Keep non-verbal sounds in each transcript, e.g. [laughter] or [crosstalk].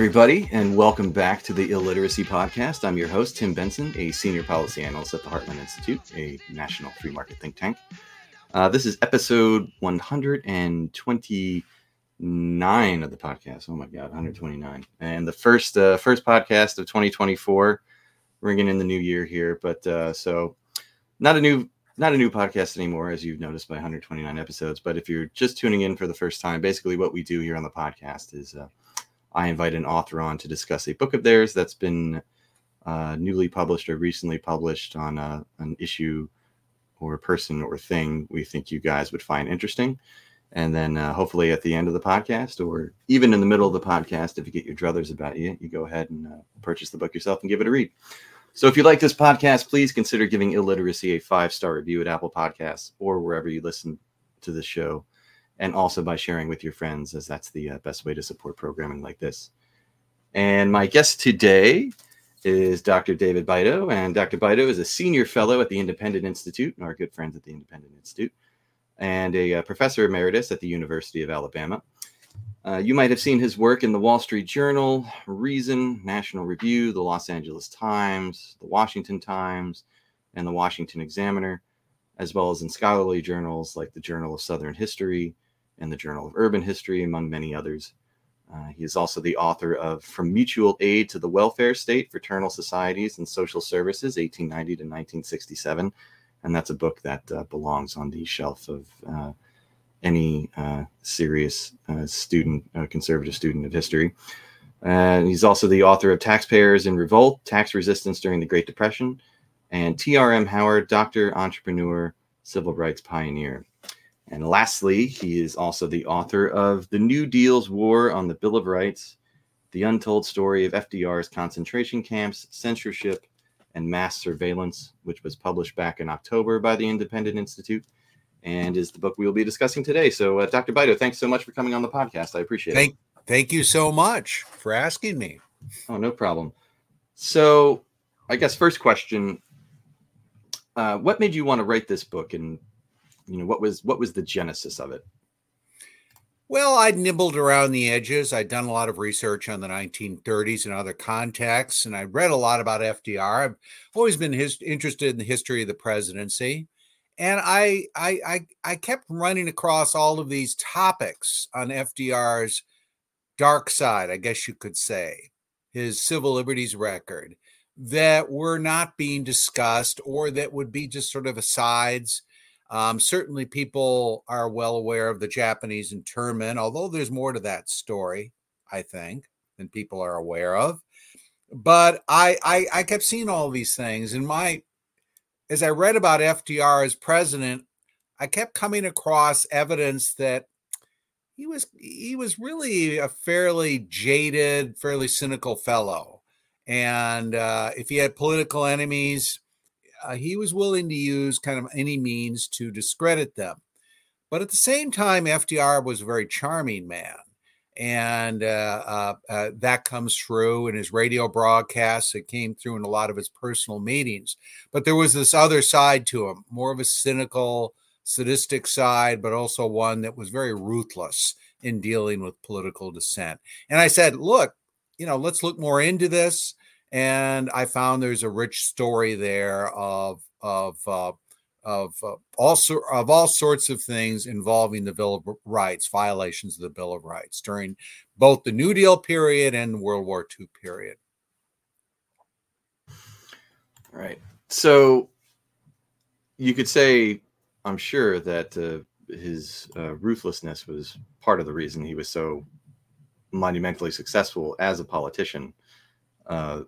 Everybody, and welcome back to the Ill Literacy Podcast. I'm your host, Tim Benson, a senior policy analyst at the Heartland Institute, a national free market think tank. Uh, this is episode 129 of the podcast. Oh my God, 129, and the first uh, first podcast of 2024, ringing in the new year here. But uh, so, not a new not a new podcast anymore, as you've noticed by 129 episodes. But if you're just tuning in for the first time, basically what we do here on the podcast is uh, I invite an author on to discuss a book of theirs that's been uh, newly published or recently published on a, an issue or a person or thing we think you guys would find interesting. And then uh, hopefully at the end of the podcast, or even in the middle of the podcast, if you get your druthers about you, you go ahead and uh, purchase the book yourself and give it a read. So if you like this podcast, please consider giving Ill Literacy a five star review at Apple Podcasts or wherever you listen to the show and also by sharing with your friends, as that's the uh, best way to support programming like this. And my guest today is Dr. David Beito, and Dr. Beito is a senior fellow at the Independent Institute, our good friends at the Independent Institute, and a uh, professor emeritus at the University of Alabama. Uh, you might have seen his work in the Wall Street Journal, Reason, National Review, the Los Angeles Times, the Washington Times, and the Washington Examiner, as well as in scholarly journals like the Journal of Southern History, and the Journal of Urban History, among many others. Uh, he is also the author of From Mutual Aid to the Welfare State Fraternal Societies and Social Services, 1890 to 1967. And that's a book that uh, belongs on the shelf of uh, any uh, serious uh, student, uh, conservative student of history. He's also the author of Taxpayers in Revolt, Tax Resistance During the Great Depression, and T.R.M. Howard, Doctor, Entrepreneur, Civil Rights Pioneer. And lastly, he is also the author of The New Deal's War on the Bill of Rights, The Untold Story of FDR's Concentration Camps, Censorship, and Mass Surveillance, which was published back in October by the Independent Institute and is the book we will be discussing today. So, uh, Dr. Beito, thanks so much for coming on the podcast. I appreciate thank, it. Thank you so much for asking me. Oh, no problem. So, I guess first question uh, what made you want to write this book and you know what was what was the genesis of it? Well i'd nibbled around the edges. I'd done a lot of research on the 1930s and other contexts and i read a lot about fdr i've always been his, interested in the history of the presidency and I, I i i kept running across all of these topics on fdr's dark side i guess you could say his civil liberties record that were not being discussed or that would be just sort of asides um, certainly, people are well aware of the Japanese internment, although there's more to that story, I think, than people are aware of. But I, I, I kept seeing all these things, and my as I read about FDR as president, I kept coming across evidence that he was he was really a fairly jaded, fairly cynical fellow, and uh, if he had political enemies uh, he was willing to use kind of any means to discredit them. But at the same time, FDR was a very charming man. And uh, uh, uh, that comes through in his radio broadcasts. It came through in a lot of his personal meetings. But there was this other side to him, more of a cynical, sadistic side, but also one that was very ruthless in dealing with political dissent. And I said, look, you know, let's look more into this and I found there's a rich story there of of uh, of uh, all so, of all sorts of things involving the Bill of Rights, violations of the Bill of Rights during both the New Deal period and World War II period. Right. So you could say, I'm sure that uh, his uh, ruthlessness was part of the reason he was so monumentally successful as a politician. Uh,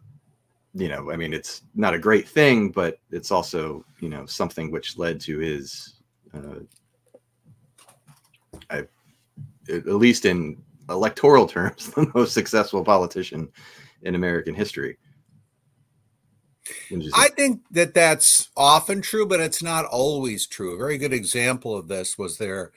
you know, I mean, it's not a great thing, but it's also, you know, something which led to his, uh, I, at least in electoral [laughs] terms, the most successful politician in American history. I think that that's often true, but it's not always true. A very good example of this was there.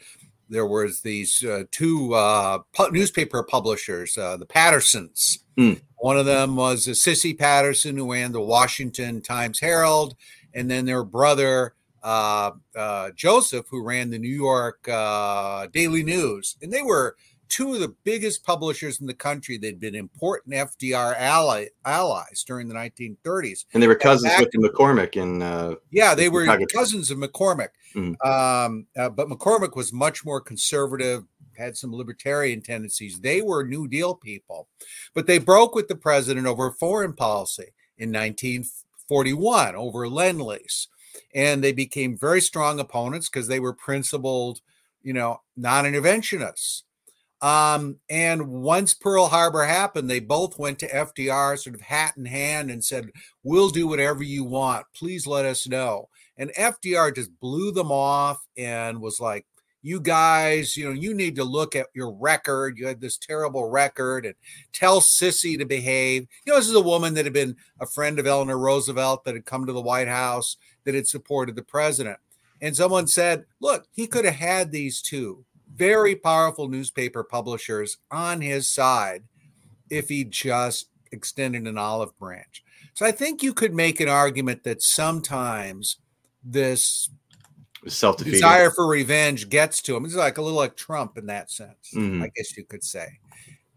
There was these uh, two uh, pu- newspaper publishers, uh, the Pattersons, mm. One of them was Cissy Patterson, who ran the Washington Times Herald, and then their brother uh, uh, Joseph, who ran the New York uh, Daily News, and they were two of the biggest publishers in the country. They'd been important FDR ally, allies during the 1930s. And they were cousins with McCormick and uh, yeah, they were cousins of McCormick. Mm. Um, uh, but McCormick was much more conservative, had some libertarian tendencies. They were New Deal people, but they broke with the president over foreign policy in 1941 over lend lease. And they became very strong opponents because they were principled, you know, non interventionists. Um, and once Pearl Harbor happened, they both went to FDR, sort of hat in hand, and said, We'll do whatever you want. Please let us know. And FDR just blew them off and was like, You guys, you know, you need to look at your record. You had this terrible record and tell Cissy to behave. You know, this is a woman that had been a friend of Eleanor Roosevelt that had come to the White House, that had supported the president. And someone said, Look, he could have had these two very powerful newspaper publishers on his side if he just extended an olive branch. So I think you could make an argument that sometimes this self desire for revenge gets to him. It's like a little like Trump in that sense, mm-hmm. I guess you could say.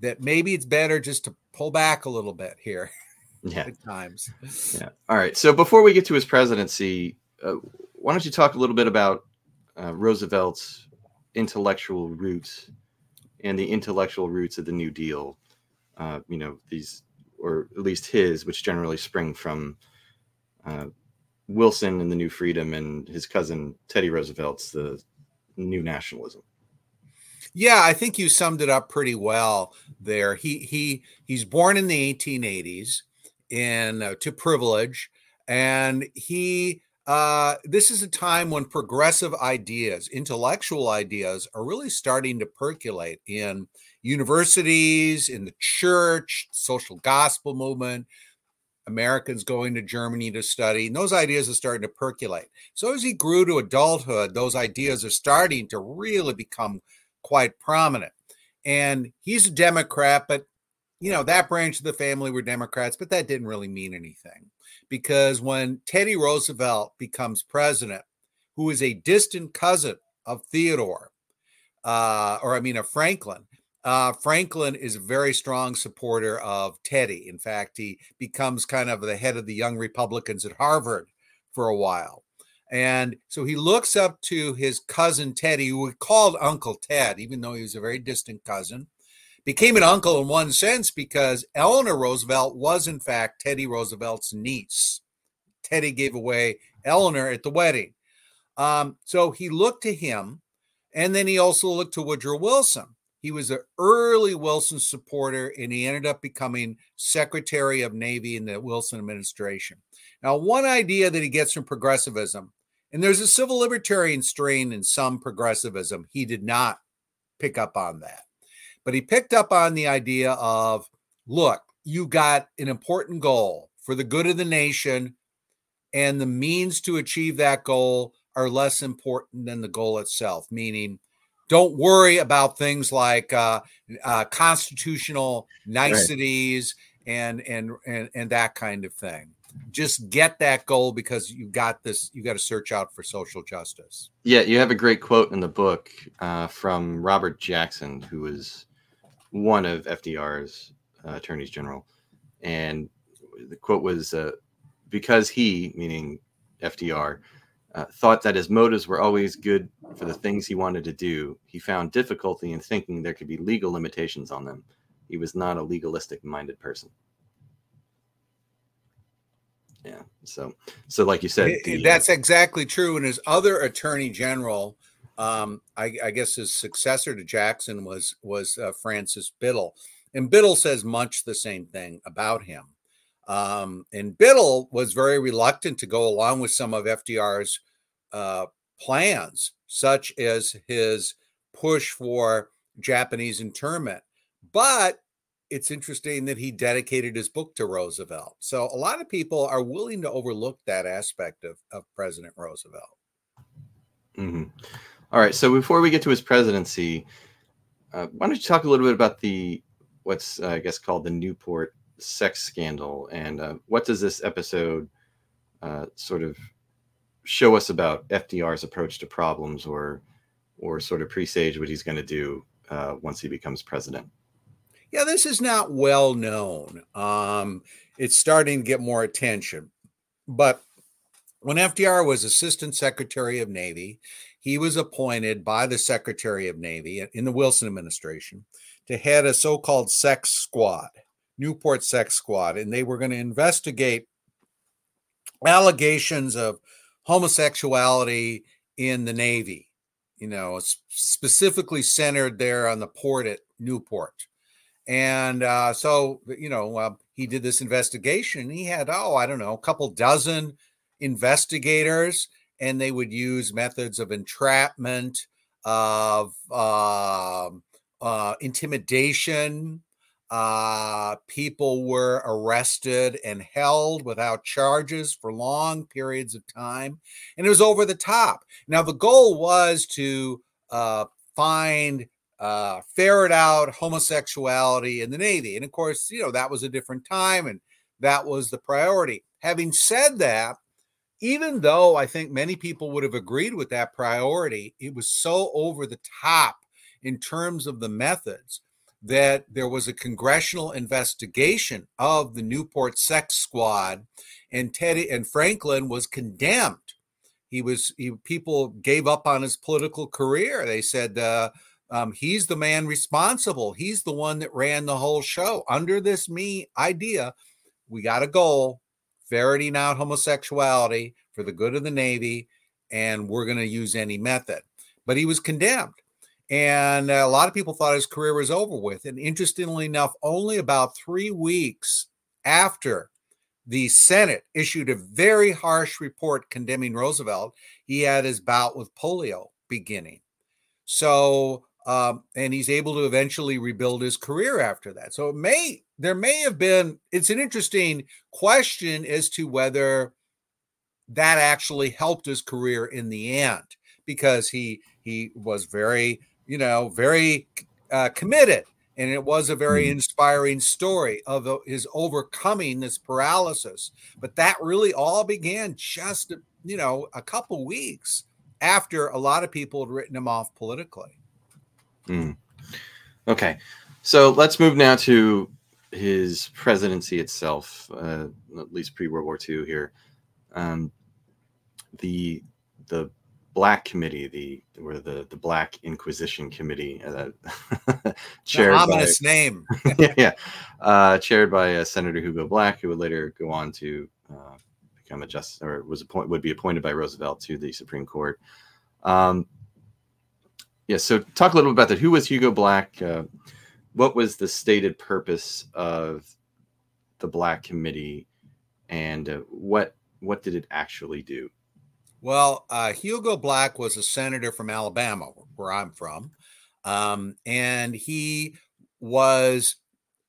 That maybe it's better just to pull back a little bit here. [laughs] Yeah. At times. Yeah. All right. So before we get to his presidency, uh, why don't you talk a little bit about uh, Roosevelt's intellectual roots and the intellectual roots of the New Deal. Uh, you know, these, or at least his, which generally spring from uh, Wilson and the New Freedom and his cousin Teddy Roosevelt's the New Nationalism. Yeah, I think you summed it up pretty well there. He he he's born in the 1880s in uh, to privilege, and he uh, this is a time when progressive ideas, intellectual ideas, are really starting to percolate in universities, in the church, social gospel movement, Americans going to Germany to study. And those ideas are starting to percolate. So as he grew to adulthood, those ideas are starting to really become quite prominent. And he's a Democrat, but you know, that branch of the family were Democrats, but that didn't really mean anything because when Teddy Roosevelt becomes president, who is a distant cousin of Theodore, uh, or I mean of Franklin, uh, Franklin is a very strong supporter of Teddy. In fact, he becomes kind of the head of the Young Republicans at Harvard for a while. And so he looks up to his cousin Teddy, who we called Uncle Ted, even though he was a very distant cousin became an uncle in one sense because Eleanor Roosevelt was, in fact, Teddy Roosevelt's niece. Teddy gave away Eleanor at the wedding. Um, so he looked to him, and then he also looked to Woodrow Wilson. He was an early Wilson supporter, and he ended up becoming Secretary of Navy in the Wilson administration. Now, one idea that he gets from progressivism, and there's a civil libertarian strain in some progressivism, he did not pick up on that. But he picked up on the idea of look, you got an important goal for the good of the nation, and the means to achieve that goal are less important than the goal itself, meaning, don't worry about things like uh, uh, constitutional niceties right. and, and and and that kind of thing. Just get that goal because you got this. You got to search out for social justice. Yeah, you have a great quote in the book uh, from Robert Jackson, who was one of FDR's uh, attorneys general, and the quote was, uh, "Because he, meaning FDR, uh, thought that his motives were always good for the things he wanted to do, he found difficulty in thinking there could be legal limitations on them. He was not a legalistic-minded person." Yeah. So, so like you said, the, that's exactly true. And his other attorney general um, I, I, guess his successor to Jackson was was uh, Francis Biddle, and Biddle says much the same thing about him. Um, and Biddle was very reluctant to go along with some of FDR's uh, plans, such as his push for Japanese internment. But it's interesting that he dedicated his book to Roosevelt. So a lot of people are willing to overlook that aspect of, of President Roosevelt. Mm-hmm. All right. So before we get to his presidency, uh, why don't you talk a little bit about the what's uh, I guess called the Newport sex scandal, and uh, what does this episode uh, sort of show us about FDR's approach to problems, or or sort of presage what he's going to do uh, once he becomes president? Yeah, this is not well known. Um, it's starting to get more attention. But when FDR was Assistant Secretary of Navy, he was appointed by the Secretary of Navy in the Wilson administration to head a so called sex squad, Newport Sex Squad. And they were going to investigate allegations of homosexuality in the Navy, you know, specifically centered there on the port at Newport. And uh, so, you know, uh, he did this investigation. He had, oh, I don't know, a couple dozen investigators, and they would use methods of entrapment, of uh, uh, intimidation. Uh, people were arrested and held without charges for long periods of time, and it was over the top. Now, the goal was to uh, find uh, ferret out homosexuality in the Navy. And of course, you know, that was a different time and that was the priority. Having said that, even though I think many people would have agreed with that priority, it was so over the top in terms of the methods that there was a congressional investigation of the Newport sex squad and Teddy and Franklin was condemned. He was he, people gave up on his political career. They said uh, um, he's the man responsible. He's the one that ran the whole show under this me idea. We got a goal, ferreting out homosexuality for the good of the Navy, and we're going to use any method. But he was condemned. And a lot of people thought his career was over with. And interestingly enough, only about three weeks after the Senate issued a very harsh report condemning Roosevelt, he had his bout with polio beginning. So um, and he's able to eventually rebuild his career after that. So it may there may have been it's an interesting question as to whether that actually helped his career in the end because he he was very you know very uh, committed and it was a very mm-hmm. inspiring story of his overcoming this paralysis but that really all began just you know a couple weeks after a lot of people had written him off politically Mm. Okay, so let's move now to his presidency itself, uh, at least pre World War II. Here, um, the the Black Committee, the or the the Black Inquisition Committee, uh, [laughs] chaired ominous by, name, [laughs] yeah, uh, chaired by uh, Senator Hugo Black, who would later go on to uh, become a justice or was appoint would be appointed by Roosevelt to the Supreme Court. Um, yeah, so talk a little bit about that. Who was Hugo Black? What was the stated purpose of the Black Committee, and uh, what what did it actually do? Well, uh, Hugo Black was a senator from Alabama, where I'm from, um, and he was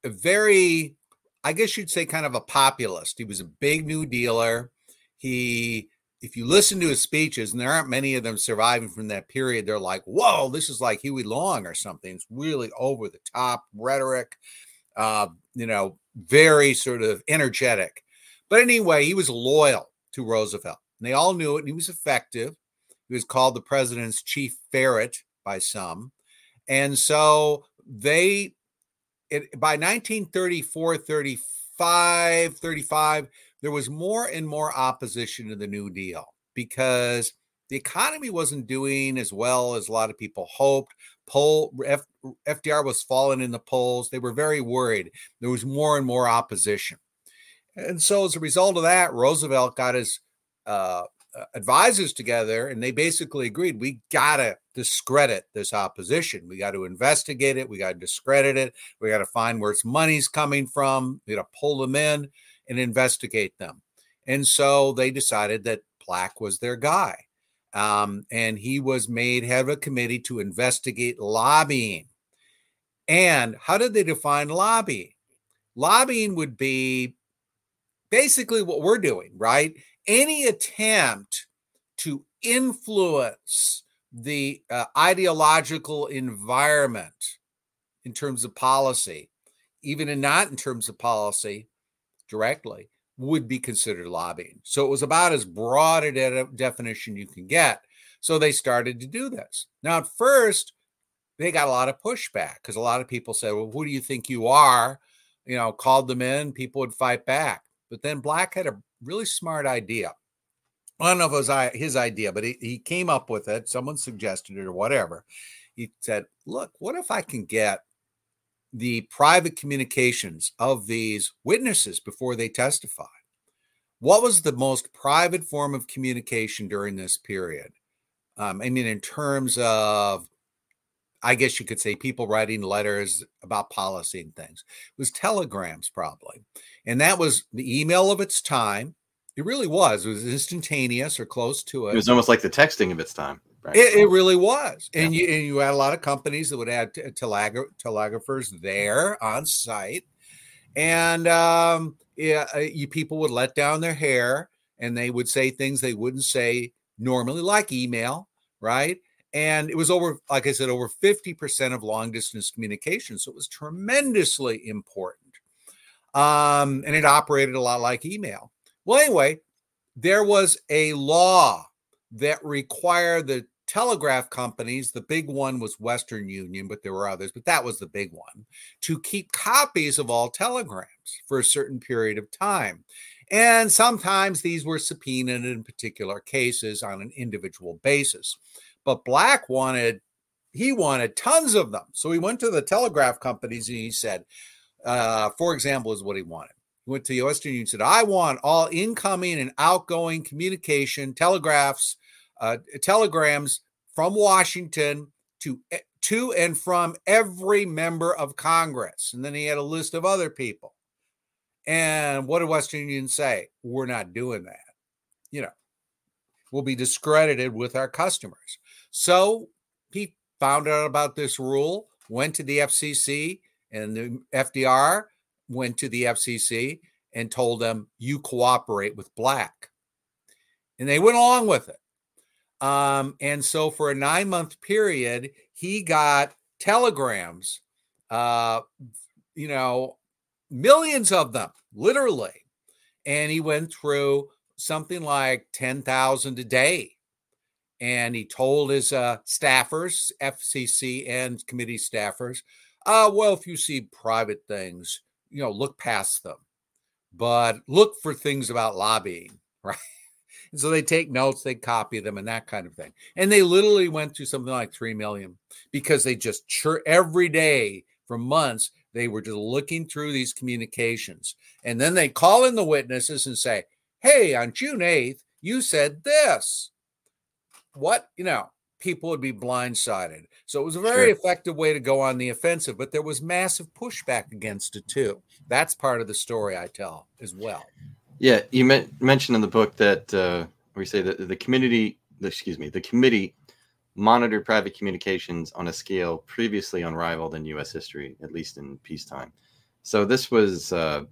a very, I guess you'd say, kind of a populist. He was a big New Dealer. He if you listen to his speeches, and there aren't many of them surviving from that period, they're like, whoa, this is like Huey Long or something. It's really over the top rhetoric, uh, you know, very sort of energetic. But anyway, he was loyal to Roosevelt. And they all knew it, and he was effective. He was called the president's chief ferret by some. And so they, it, by 1934, 35, 35, there was more and more opposition to the New Deal because the economy wasn't doing as well as a lot of people hoped. Poll F, FDR was falling in the polls. They were very worried. There was more and more opposition. And so, as a result of that, Roosevelt got his uh, uh advisors together and they basically agreed we got to discredit this opposition. We got to investigate it. We got to discredit it. We got to find where its money's coming from. We got to pull them in and investigate them. And so they decided that Black was their guy. Um, and he was made head of a committee to investigate lobbying. And how did they define lobbying? Lobbying would be basically what we're doing, right? Any attempt to influence the uh, ideological environment in terms of policy, even and not in terms of policy, directly would be considered lobbying. So it was about as broad a de- definition you can get. So they started to do this. Now, at first, they got a lot of pushback because a lot of people said, Well, who do you think you are? You know, called them in, people would fight back. But then Black had a really smart idea. I don't know if it was his idea, but he, he came up with it. Someone suggested it or whatever. He said, Look, what if I can get the private communications of these witnesses before they testified. What was the most private form of communication during this period? Um, I mean, in terms of, I guess you could say people writing letters about policy and things, it was telegrams probably. And that was the email of its time. It really was. It was instantaneous or close to it. It was almost like the texting of its time. Right? It, it, really was. And yeah. you and you had a lot of companies that would add telegra- telegraphers there on site. And um, yeah, uh, you people would let down their hair and they would say things they wouldn't say normally, like email, right? And it was over, like I said, over 50% of long distance communication. So it was tremendously important. Um, and it operated a lot like email. Well, anyway, there was a law that required the telegraph companies, the big one was Western Union, but there were others, but that was the big one, to keep copies of all telegrams for a certain period of time. And sometimes these were subpoenaed in particular cases on an individual basis. But Black wanted, he wanted tons of them. So he went to the telegraph companies and he said, uh, for example, is what he wanted. He went to the Western Union and said, I want all incoming and outgoing communication, telegraphs, uh, telegrams from Washington to to and from every member of Congress. And then he had a list of other people. And what did Western Union say? We're not doing that. You know, we'll be discredited with our customers. So he found out about this rule, went to the FCC, and the FDR went to the FCC and told them, You cooperate with Black. And they went along with it. Um, and so for a nine month period, he got telegrams, uh, you know, millions of them, literally. And he went through something like 10,000 a day. And he told his uh, staffers, FCC and committee staffers, uh, well, if you see private things, you know, look past them, but look for things about lobbying, [laughs] right? And so they take notes, they copy them, and that kind of thing. And they literally went through something like 3 million because they just chur- every day for months, they were just looking through these communications. And then they call in the witnesses and say, Hey, on June 8th, you said this. What, you know, people would be blindsided. So it was a very sure. effective way to go on the offensive, but there was massive pushback against it too. That's part of the story I tell as well. Yeah, you mentioned in the book that uh, we say that the community, excuse me, the committee monitored private communications on a scale previously unrivaled in U.S. history, at least in peacetime. So this was, uh,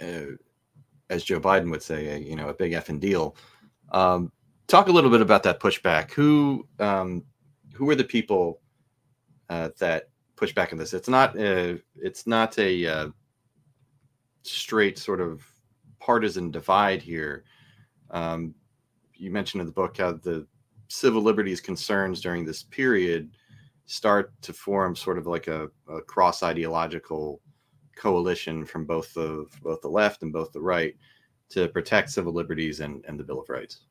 uh, as Joe Biden would say, a, you know, a big effing deal. Um, talk a little bit about that pushback. Who, um, who were the people uh, that pushed back on this? It's not, uh, it's not a uh, straight sort of partisan divide here. Um, you mentioned in the book how the civil liberties concerns during this period start to form sort of like a, a cross ideological coalition from both the both the left and both the right to protect civil liberties and, and the Bill of Rights.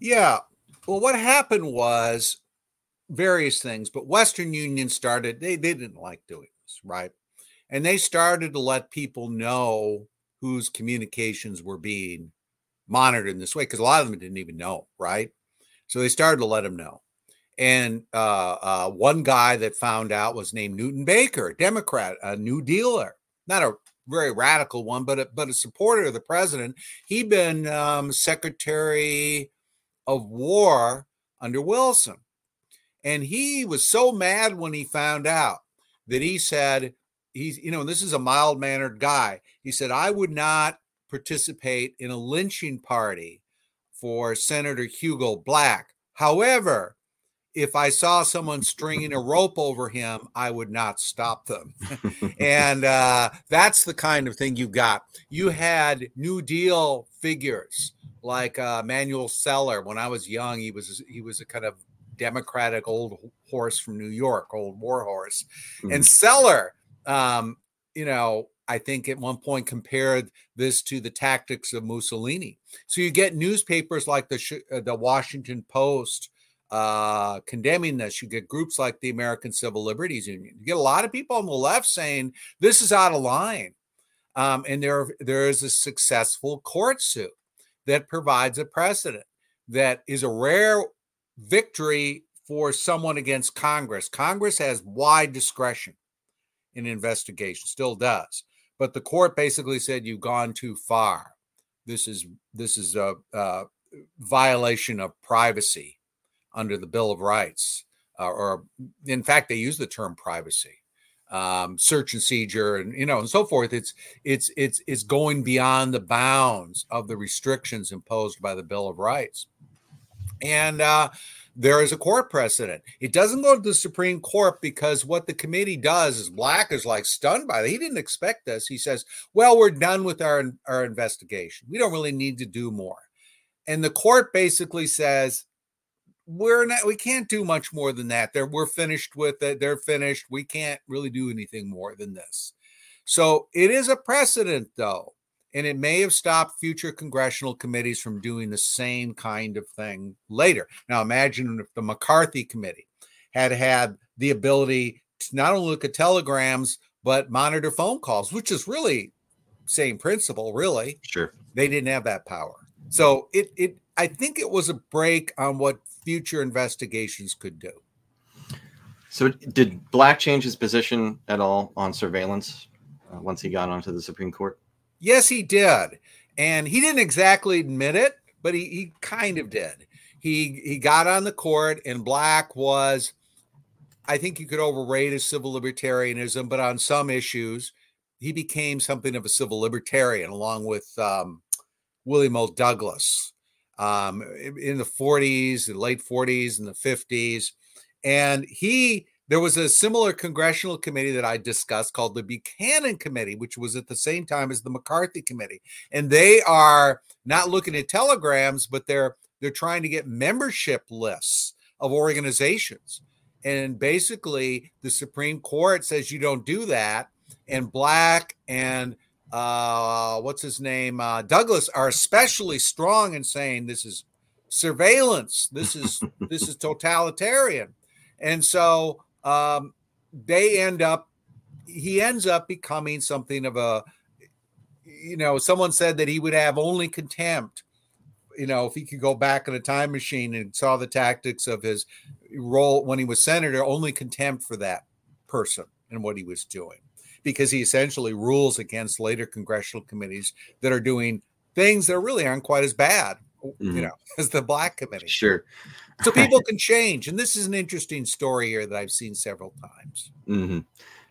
Yeah. Well, what happened was various things, but Western Union started, they, they didn't like doing this, right? And they started to let people know whose communications were being monitored in this way because a lot of them didn't even know, right? So they started to let them know. And uh, uh, one guy that found out was named Newton Baker, Democrat, a New Dealer, not a very radical one, but a, but a supporter of the president. He'd been um, Secretary of War under Wilson, and he was so mad when he found out that he said, he's you know this is a mild mannered guy. He said i would not participate in a lynching party for senator hugo black. However if i saw someone stringing a [laughs] rope over him i would not stop them. [laughs] And uh, that's the kind of thing you got. You had new deal figures like uh, Emanuel Celler when i was young he was he was a kind of Democratic old horse from New York, old war horse. Mm-hmm. And Celler, um, you know, I think at one point compared this to the tactics of Mussolini. So you get newspapers like the uh, the Washington Post uh, condemning this. You get groups like the American Civil Liberties Union. You get a lot of people on the left saying this is out of line. Um, and there, there is a successful court suit that provides a precedent that is a rare victory for someone against Congress. Congress has wide discretion in investigation, still does. But the court basically said you've gone too far. This is this is a, a violation of privacy under the Bill of Rights, uh, or in fact, they use the term privacy, um, search and seizure, and you know, and so forth. It's it's it's it's going beyond the bounds of the restrictions imposed by the Bill of Rights, and uh, there is a court precedent. It doesn't go to the Supreme Court because what the committee does is Black is like stunned by it. He didn't expect this. He says, "Well, we're done with our our investigation. We don't really need to do more." And the court basically says, we're not we can't do much more than that they're we're finished with it they're finished we can't really do anything more than this so it is a precedent though and it may have stopped future congressional committees from doing the same kind of thing later now imagine if the mccarthy committee had had the ability to not only look at telegrams but monitor phone calls which is really same principle really sure they didn't have that power so it it i think it was a break on what future investigations could do. So, did Black change his position at all on surveillance uh, once he got onto the Supreme Court? Yes, he did, and he didn't exactly admit it, but he, he kind of did. He he got on the court, and Black was, I think you could overrate his civil libertarianism, but on some issues, he became something of a civil libertarian, along with um, William O. Douglas um, in the 40s, the late 40s, and the 50s. And he, there was a similar congressional committee that I discussed called the Buchanan Committee, which was at the same time as the McCarthy Committee. And they are not looking at telegrams, but they're they're trying to get membership lists of organizations. And basically, the Supreme Court says you don't do that. And Black and uh, what's his name, uh, Douglas, are especially strong in saying this is surveillance, this is [laughs] this is totalitarian, and so um, they end up. He ends up becoming something of a, you know, someone said that he would have only contempt you know, if he could go back in a time machine and saw the tactics of his role when he was senator, only contempt for that person and what he was doing because he essentially rules against later congressional committees that are doing things that really aren't quite as bad, mm-hmm. you know, [laughs] as the black committee. Sure. So people [laughs] can change. And this is an interesting story here that I've seen several times. Mm-hmm.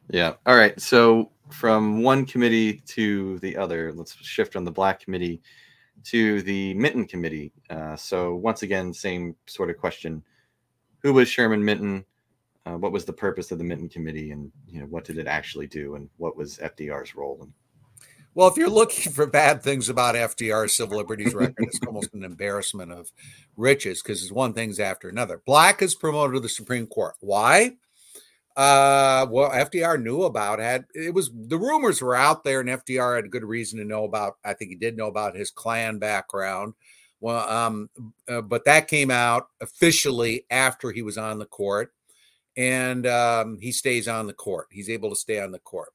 Yeah. All right. So from one committee to the other, let's shift on the black committee to the Minton committee. Uh, so once again, same sort of question. Who was Sherman Minton? uh, what was the purpose of the Minton Committee, and you know what did it actually do, and what was FDR's role? In- well, if you're looking for bad things about FDR's civil liberties record, it's almost an embarrassment of riches because it's one thing's after another. Black is promoted to the Supreme Court. Why? Uh, well, FDR knew about it. It was the rumors were out there, and FDR had good reason to know about. I think he did know about his Klan background. Well, um, uh, but that came out officially after he was on the court and um, he stays on the court. He's able to stay on the court.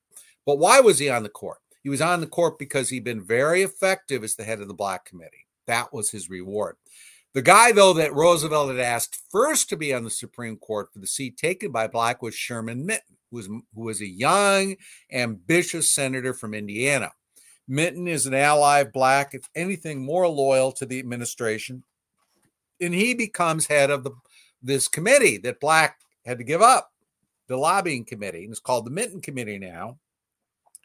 But why was he on the court? He was on the court because he'd been very effective as the head of the Black Committee. That was his reward. The guy, though, that Roosevelt had asked first to be on the Supreme Court for the seat taken by Black was Sherman Minton, who was, who was a young, ambitious senator from Indiana. Minton is an ally of Black, if anything, more loyal to the administration. And he becomes head of the, this committee that Black had to give up the lobbying committee, and it's called the Minton Committee now.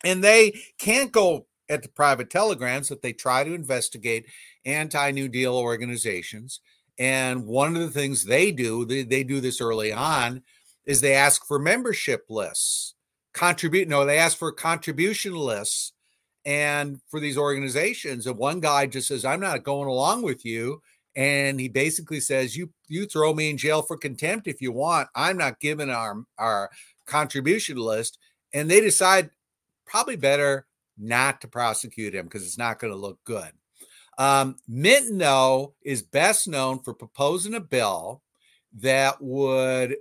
And they can't go at the private telegrams that they try to investigate anti New Deal organizations. And one of the things they do, they, they do this early on, is they ask for membership lists, contribute. No, they ask for contribution lists, and for these organizations. And one guy just says, "I'm not going along with you," and he basically says, "You you throw me in jail for contempt if you want. I'm not giving our our contribution list." And they decide probably better not to prosecute him because it's not going to look good. Um, Minton, though, is best known for proposing a bill that would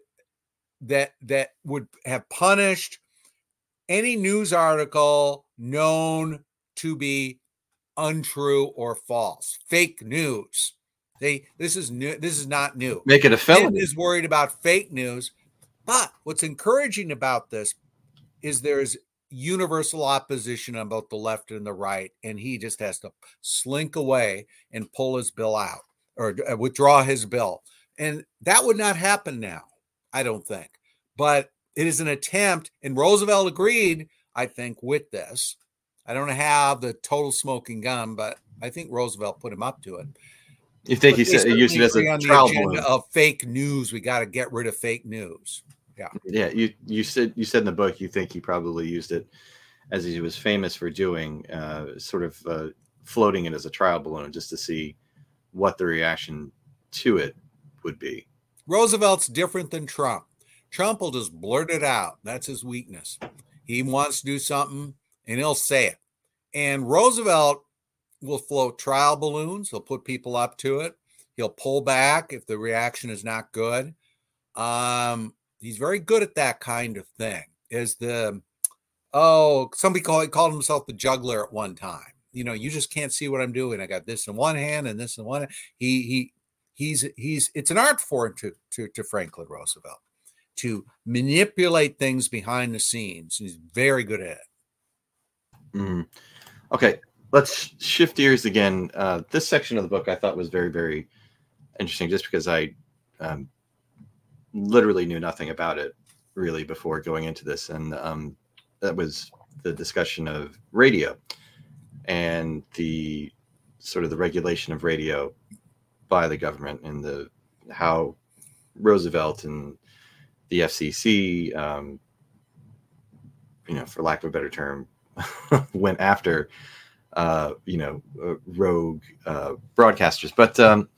that that would have punished any news article known to be untrue or false, fake news. They this is new. This is not new. Make it a felony. Is worried about fake news, but what's encouraging about this is there's universal opposition on both the left and the right, and he just has to slink away and pull his bill out or uh, withdraw his bill, and that would not happen now. I don't think, but it is an attempt, and Roosevelt agreed, I think, with this. I don't have the total smoking gun, but I think Roosevelt put him up to it. You think he said he used it as a trial balloon of fake news? We got to get rid of fake news. Yeah, yeah. You you said you said in the book you think he probably used it as he was famous for doing, uh, sort of uh, floating it as a trial balloon just to see what the reaction to it would be. Roosevelt's different than Trump. Trump will just blurt it out. That's his weakness. He wants to do something and he'll say it. And Roosevelt will float trial balloons. He'll put people up to it. He'll pull back if the reaction is not good. Um, he's very good at that kind of thing. Is the oh somebody called called himself the juggler at one time. You know, you just can't see what I'm doing. I got this in one hand and this in one. He he he's he's it's an art form to to to Franklin Roosevelt to manipulate things behind the scenes. He's very good at it. Mm. Okay, let's shift gears again. Uh, this section of the book I thought was very, very interesting just because I um, literally knew nothing about it really before going into this. And um, that was the discussion of radio and the sort of the regulation of radio by the government and the how Roosevelt and the FCC, um, you know, for lack of a better term, [laughs] went after, uh, you know, uh, rogue uh, broadcasters. But um,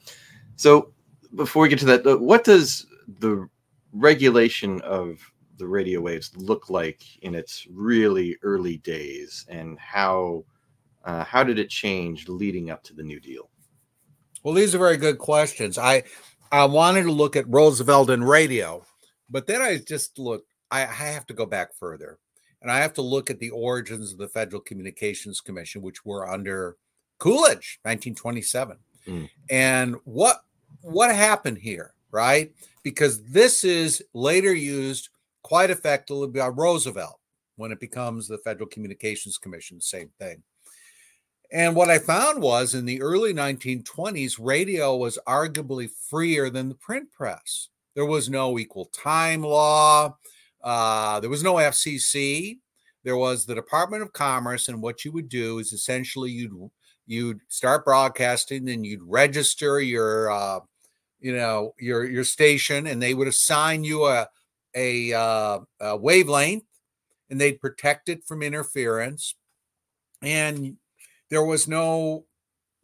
so before we get to that, uh, what does the regulation of the radio waves look like in its really early days, and how uh, how did it change leading up to the New Deal? Well, these are very good questions. I I wanted to look at Roosevelt and radio but then I just look, I, I have to go back further and I have to look at the origins of the Federal Communications Commission, which were under Coolidge, 1927. Mm. And what what happened here, right? Because this is later used quite effectively by Roosevelt when it becomes the Federal Communications Commission, same thing. And what I found was in the early 1920s, radio was arguably freer than the print press. There was no equal time law. Uh, there was no FCC. There was the Department of Commerce, and what you would do is essentially you'd you'd start broadcasting, and you'd register your uh, you know your your station, and they would assign you a a, uh, a wavelength, and they'd protect it from interference. And there was no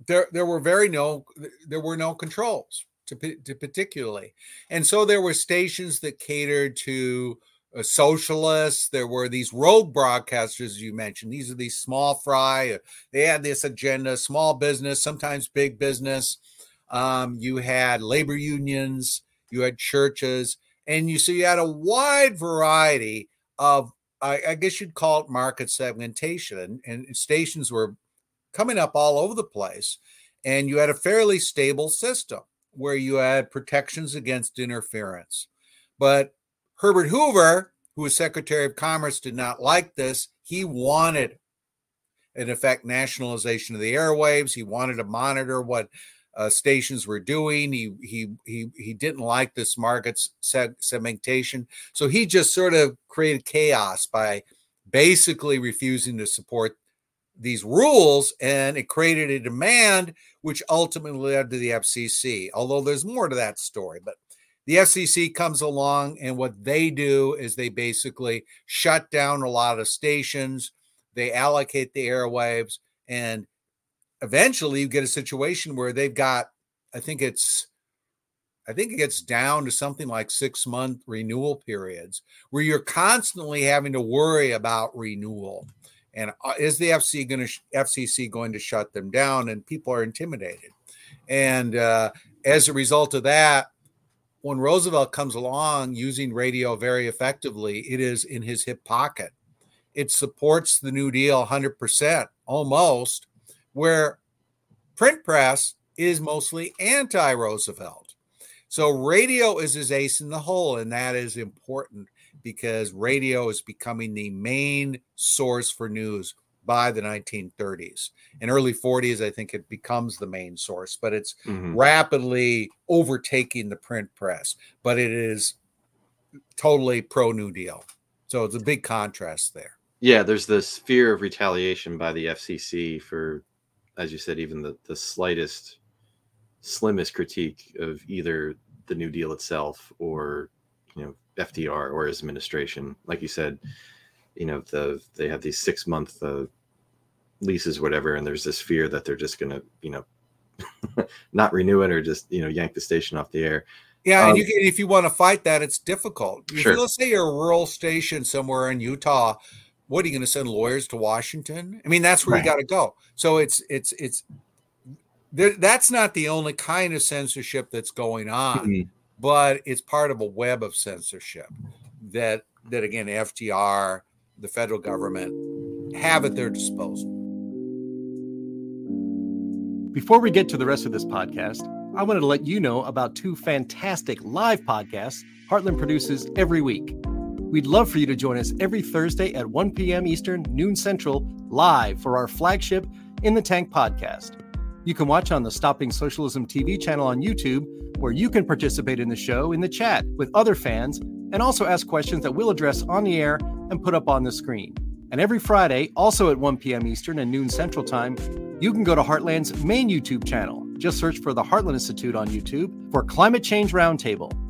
there there were very no there were no controls to, to particularly. And so there were stations that catered to uh, socialists. There were these rogue broadcasters you mentioned. These are these small fry. Uh, they had this agenda: small business, sometimes big business. Um, you had labor unions. You had churches, and you so you had a wide variety of. I, I guess you'd call it market segmentation, and, and stations were coming up all over the place, and you had a fairly stable system where you had protections against interference. But Herbert Hoover, who was Secretary of Commerce, did not like this. He wanted, in effect, nationalization of the airwaves. He wanted to monitor what uh, stations were doing. He he he he didn't like this market segmentation, so he just sort of created chaos by basically refusing to support these rules, and it created a demand which ultimately led to the FCC. Although there's more to that story, but the FCC comes along, and what they do is they basically shut down a lot of stations, they allocate the airwaves, and eventually you get a situation where they've got I think it's I think it gets down to something like six month renewal periods where you're constantly having to worry about renewal. And uh, is the FC going to FCC going to shut them down? And people are intimidated. And uh, as a result of that, when Roosevelt comes along using radio very effectively, it is in his hip pocket. It supports the New Deal 100%, almost, where print press is mostly anti Roosevelt. So radio is his ace in the hole, and that is important because radio is becoming the main source for news by the 1930s and early 40s i think it becomes the main source but it's mm-hmm. rapidly overtaking the print press but it is totally pro new deal so it's a big contrast there yeah there's this fear of retaliation by the fcc for as you said even the, the slightest slimmest critique of either the new deal itself or you know FDR or his administration. Like you said, you know, the they have these six month uh, leases, whatever, and there's this fear that they're just gonna, you know, [laughs] not renew it or just you know yank the station off the air. Yeah, um, and you can, if you want to fight that, it's difficult. If sure. let's say you're a rural station somewhere in Utah, what are you going to send lawyers to Washington? I mean, that's where right. you got to go. So it's it's it's there, that's not the only kind of censorship that's going on. Mm-hmm but it's part of a web of censorship that that again FDR, the federal government have at their disposal. Before we get to the rest of this podcast, I wanted to let you know about two fantastic live podcasts Heartland produces every week. We'd love for you to join us every Thursday at 1 p.m. Eastern, noon Central, live for our flagship In the Tank podcast. You can watch on the Stopping Socialism TV channel on YouTube, where you can participate in the show in the chat with other fans and also ask questions that we'll address on the air and put up on the screen. And every Friday, also at 1 p.m. Eastern and noon Central Time, you can go to Heartland's main YouTube channel. Just search for the Heartland Institute on YouTube for Climate Change Roundtable.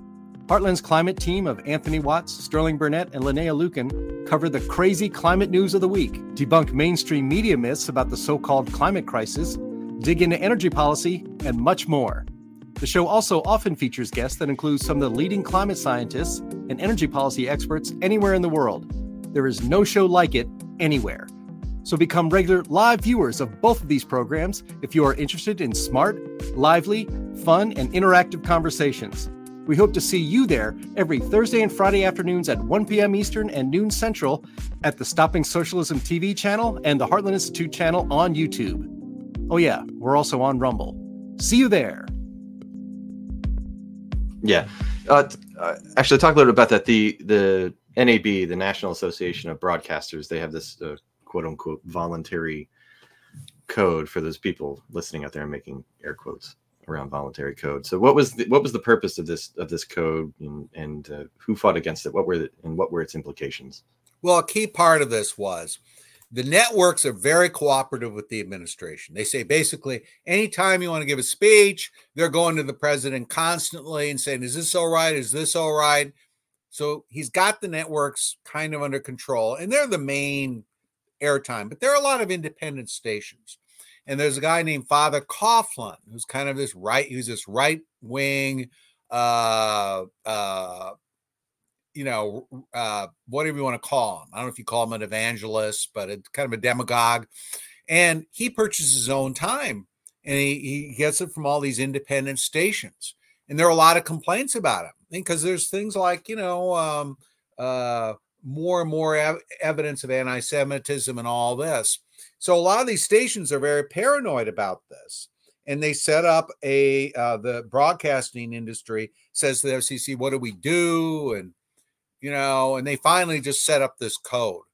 Heartland's climate team of Anthony Watts, Sterling Burnett, and Linnea Lueken cover the crazy climate news of the week, debunk mainstream media myths about the so called climate crisis, dig into energy policy, and much more. The show also often features guests that include some of the leading climate scientists and energy policy experts anywhere in the world. There is no show like it anywhere. So become regular live viewers of both of these programs if you are interested in smart, lively, fun, and interactive conversations. We hope to see you there every Thursday and Friday afternoons at 1 p.m. Eastern and noon Central at the Stopping Socialism TV channel and the Heartland Institute channel on YouTube. Oh, yeah, we're also on Rumble. See you there. Yeah. Uh, uh, actually, talk a little bit about that. The the NAB, the National Association of Broadcasters, they have this uh, quote unquote voluntary code for those people listening out there and making air quotes around voluntary code. So, what was the, what was the purpose of this of this code, and, and uh, who fought against it? What were the, and what were its implications? Well, a key part of this was the networks are very cooperative with the administration. They say basically, anytime you want to give a speech, they're going to the president constantly and saying, Is this all right? Is this all right? So he's got the networks kind of under control, and they're the main airtime, but there are a lot of independent stations. And there's a guy named Father Coughlin, who's kind of this right, who's this right wing uh, uh, you know, uh, whatever you want to call him. I don't know if you call him an evangelist, but it's kind of a demagogue. And he purchases his own time and he, he gets it from all these independent stations. And there are a lot of complaints about him because there's things like, you know, um, uh, more and more ev- evidence of anti Semitism and all this. So a lot of these stations are very paranoid about this. And they set up a, uh, the broadcasting industry says to the FCC, what do we do? And you know, and they finally just set up this code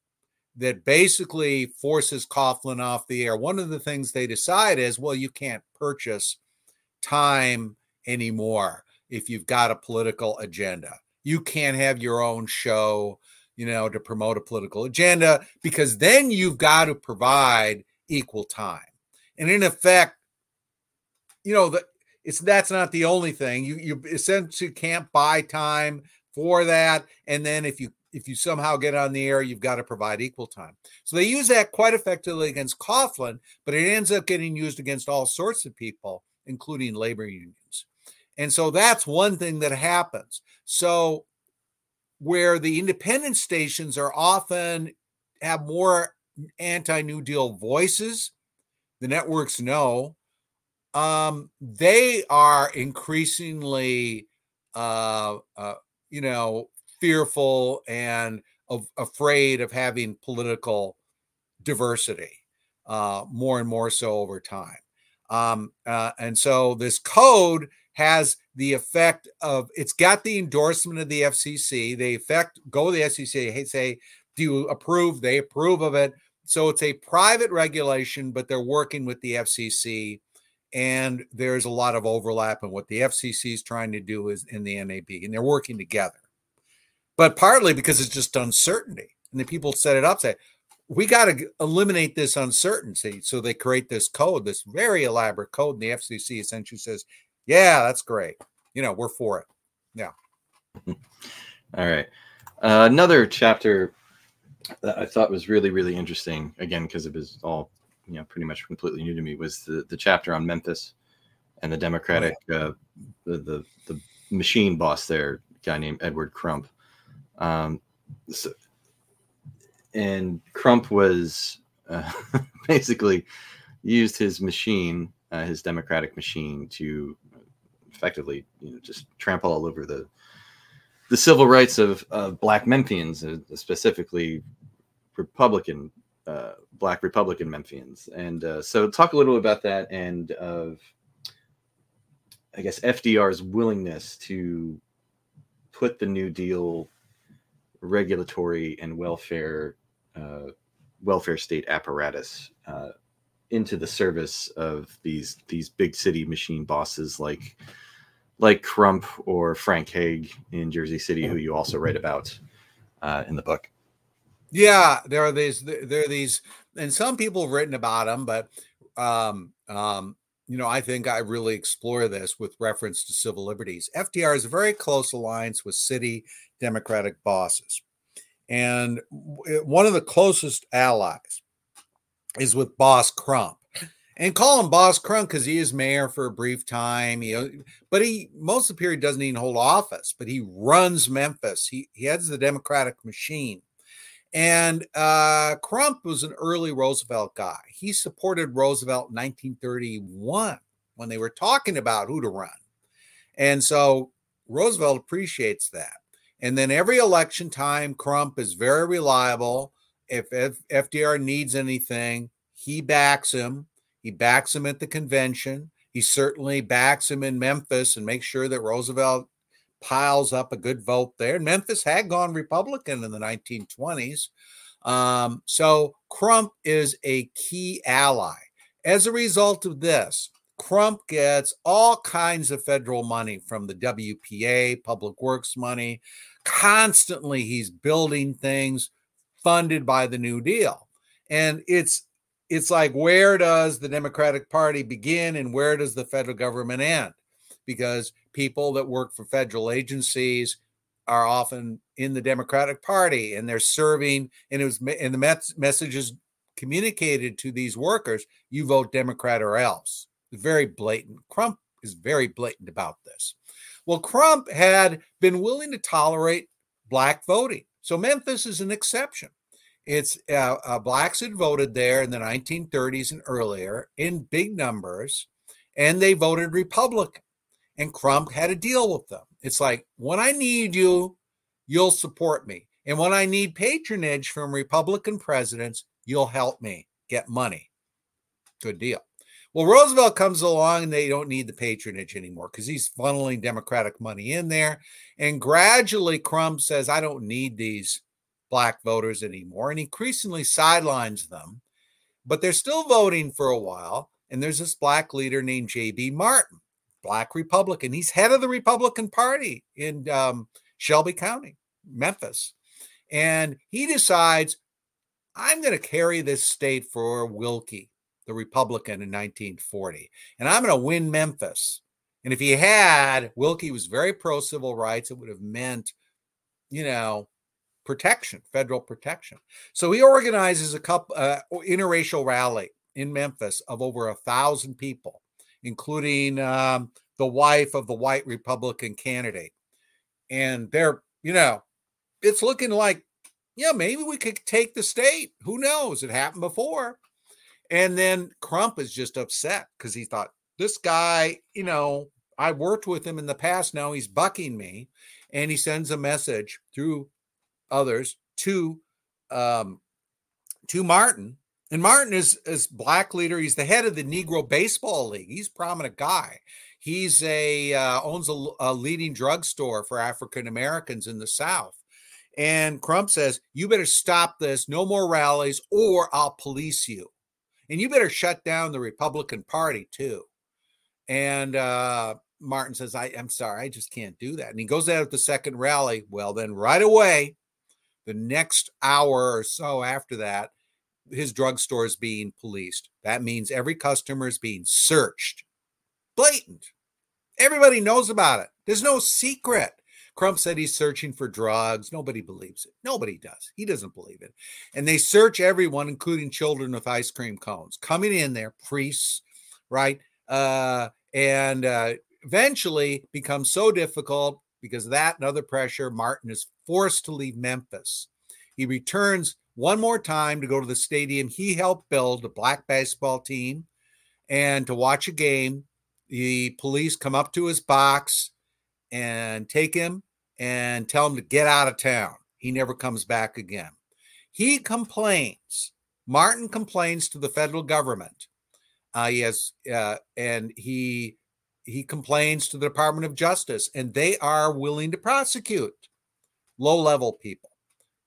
that basically forces Coughlin off the air. One of the things they decide is, well, you can't purchase time anymore if you've got a political agenda. You can't have your own show, you know, to promote a political agenda because then you've got to provide equal time. And in effect, you know, that it's that's not the only thing. You you essentially can't buy time for that. And then if you if you somehow get on the air, you've got to provide equal time. So they use that quite effectively against Coughlin, but it ends up getting used against all sorts of people including labor unions. And so that's one thing that happens. So where the independent stations are often have more anti-New Deal voices, the networks know, um, they are increasingly, uh, uh, you know, fearful and of, afraid of having political diversity uh, more and more so over time. Um, uh, and so this code has the effect of it's got the endorsement of the FCC. They effect go to the FCC, hey, say, do you approve? They approve of it. So it's a private regulation, but they're working with the FCC, and there's a lot of overlap in what the FCC is trying to do is in the NAB, and they're working together. But partly because it's just uncertainty, and the people set it up say, we got to eliminate this uncertainty. So they create this code, this very elaborate code, and the FCC essentially says, yeah, that's great. You know, we're for it. Yeah. [laughs] All right. Uh, another chapter that I thought was really, really interesting, again, because it was all, you know, pretty much completely new to me, was the, the chapter on Memphis and the Democratic, uh, the, the, the machine boss there, guy named Edward Crump. Um, so, and Crump was uh, [laughs] basically used his machine, uh, his democratic machine, to effectively, you know, just trample all over the the civil rights of, of black Memphians, uh, specifically Republican uh, black Republican Memphians. And uh, so, talk a little about that and of, I guess, FDR's willingness to put the New Deal regulatory and welfare uh, welfare state apparatus uh, into the service of these these big city machine bosses like like Crump or Frank Hague in Jersey City, who you also write about uh, in the book. Yeah, there are these there are these, and some people have written about them, but um, um, you know, I think I really explore this with reference to civil liberties. FDR is a very close alliance with city Democratic bosses. And one of the closest allies is with Boss Crump. And call him Boss Crump because he is mayor for a brief time. He, but he most of the period doesn't even hold office, but he runs Memphis. He, he heads the Democratic machine. And uh, Crump was an early Roosevelt guy. He supported Roosevelt in 1931 when they were talking about who to run. And so Roosevelt appreciates that. And then every election time, Crump is very reliable. If, if FDR needs anything, he backs him. He backs him at the convention. He certainly backs him in Memphis and makes sure that Roosevelt piles up a good vote there. Memphis had gone Republican in the 1920s. Um, so Crump is a key ally. As a result of this, Crump gets all kinds of federal money from the WPA, Public Works money. Constantly, he's building things funded by the New Deal. And it's it's like where does the Democratic Party begin and where does the federal government end? Because people that work for federal agencies are often in the Democratic Party and they're serving, and it was and the messages communicated to these workers: you vote Democrat or else very blatant. Crump is very blatant about this. Well, Crump had been willing to tolerate black voting. So Memphis is an exception. It's uh, uh, blacks had voted there in the 1930s and earlier in big numbers, and they voted Republican. And Crump had a deal with them. It's like, when I need you, you'll support me. And when I need patronage from Republican presidents, you'll help me get money. Good deal. Well, Roosevelt comes along and they don't need the patronage anymore because he's funneling Democratic money in there. And gradually, Crump says, I don't need these black voters anymore. And increasingly sidelines them, but they're still voting for a while. And there's this black leader named J.B. Martin, black Republican. He's head of the Republican Party in um, Shelby County, Memphis. And he decides, I'm going to carry this state for Willkie, the Republican in 1940. And I'm going to win Memphis. And if he had, Willkie was very pro civil rights. It would have meant, you know, protection, federal protection. So he organizes a couple uh, interracial rally in Memphis of over a thousand people. including um, the wife of the white Republican candidate. And they're, you know, it's looking like, yeah, maybe we could take the state. Who knows? It happened before. And then Crump is just upset because he thought, this guy, you know, I worked with him in the past. Now he's bucking me. And he sends a message through others to um, to Martin. And Martin is is black leader. He's the head of the Negro Baseball League. He's prominent guy. He's a uh, owns a, a leading drugstore for African Americans in the South. And Crump says, "You better stop this. No more rallies, or I'll police you." And you better shut down the Republican Party too. And uh, Martin says, I, am sorry, I just can't do that. And he goes out at the second rally. Well, then right away, the next hour or so after that, his drugstore is being policed. That means every customer is being searched. Blatant. Everybody knows about it. There's no secret. Crump said he's searching for drugs. Nobody believes it. Nobody does. He doesn't believe it. And they search everyone, including children with ice cream cones, coming in there, priests, right? Uh, and uh, eventually becomes so difficult because of that and other pressure. Martin is forced to leave Memphis. He returns one more time to go to the stadium he helped build, the black baseball team, and to watch a game. The police come up to his box and take him and tell him to get out of town. He never comes back again. He complains. Martin complains to the federal government. Uh, yes, uh, and he he complains to the Department of Justice, and they are willing to prosecute low level people,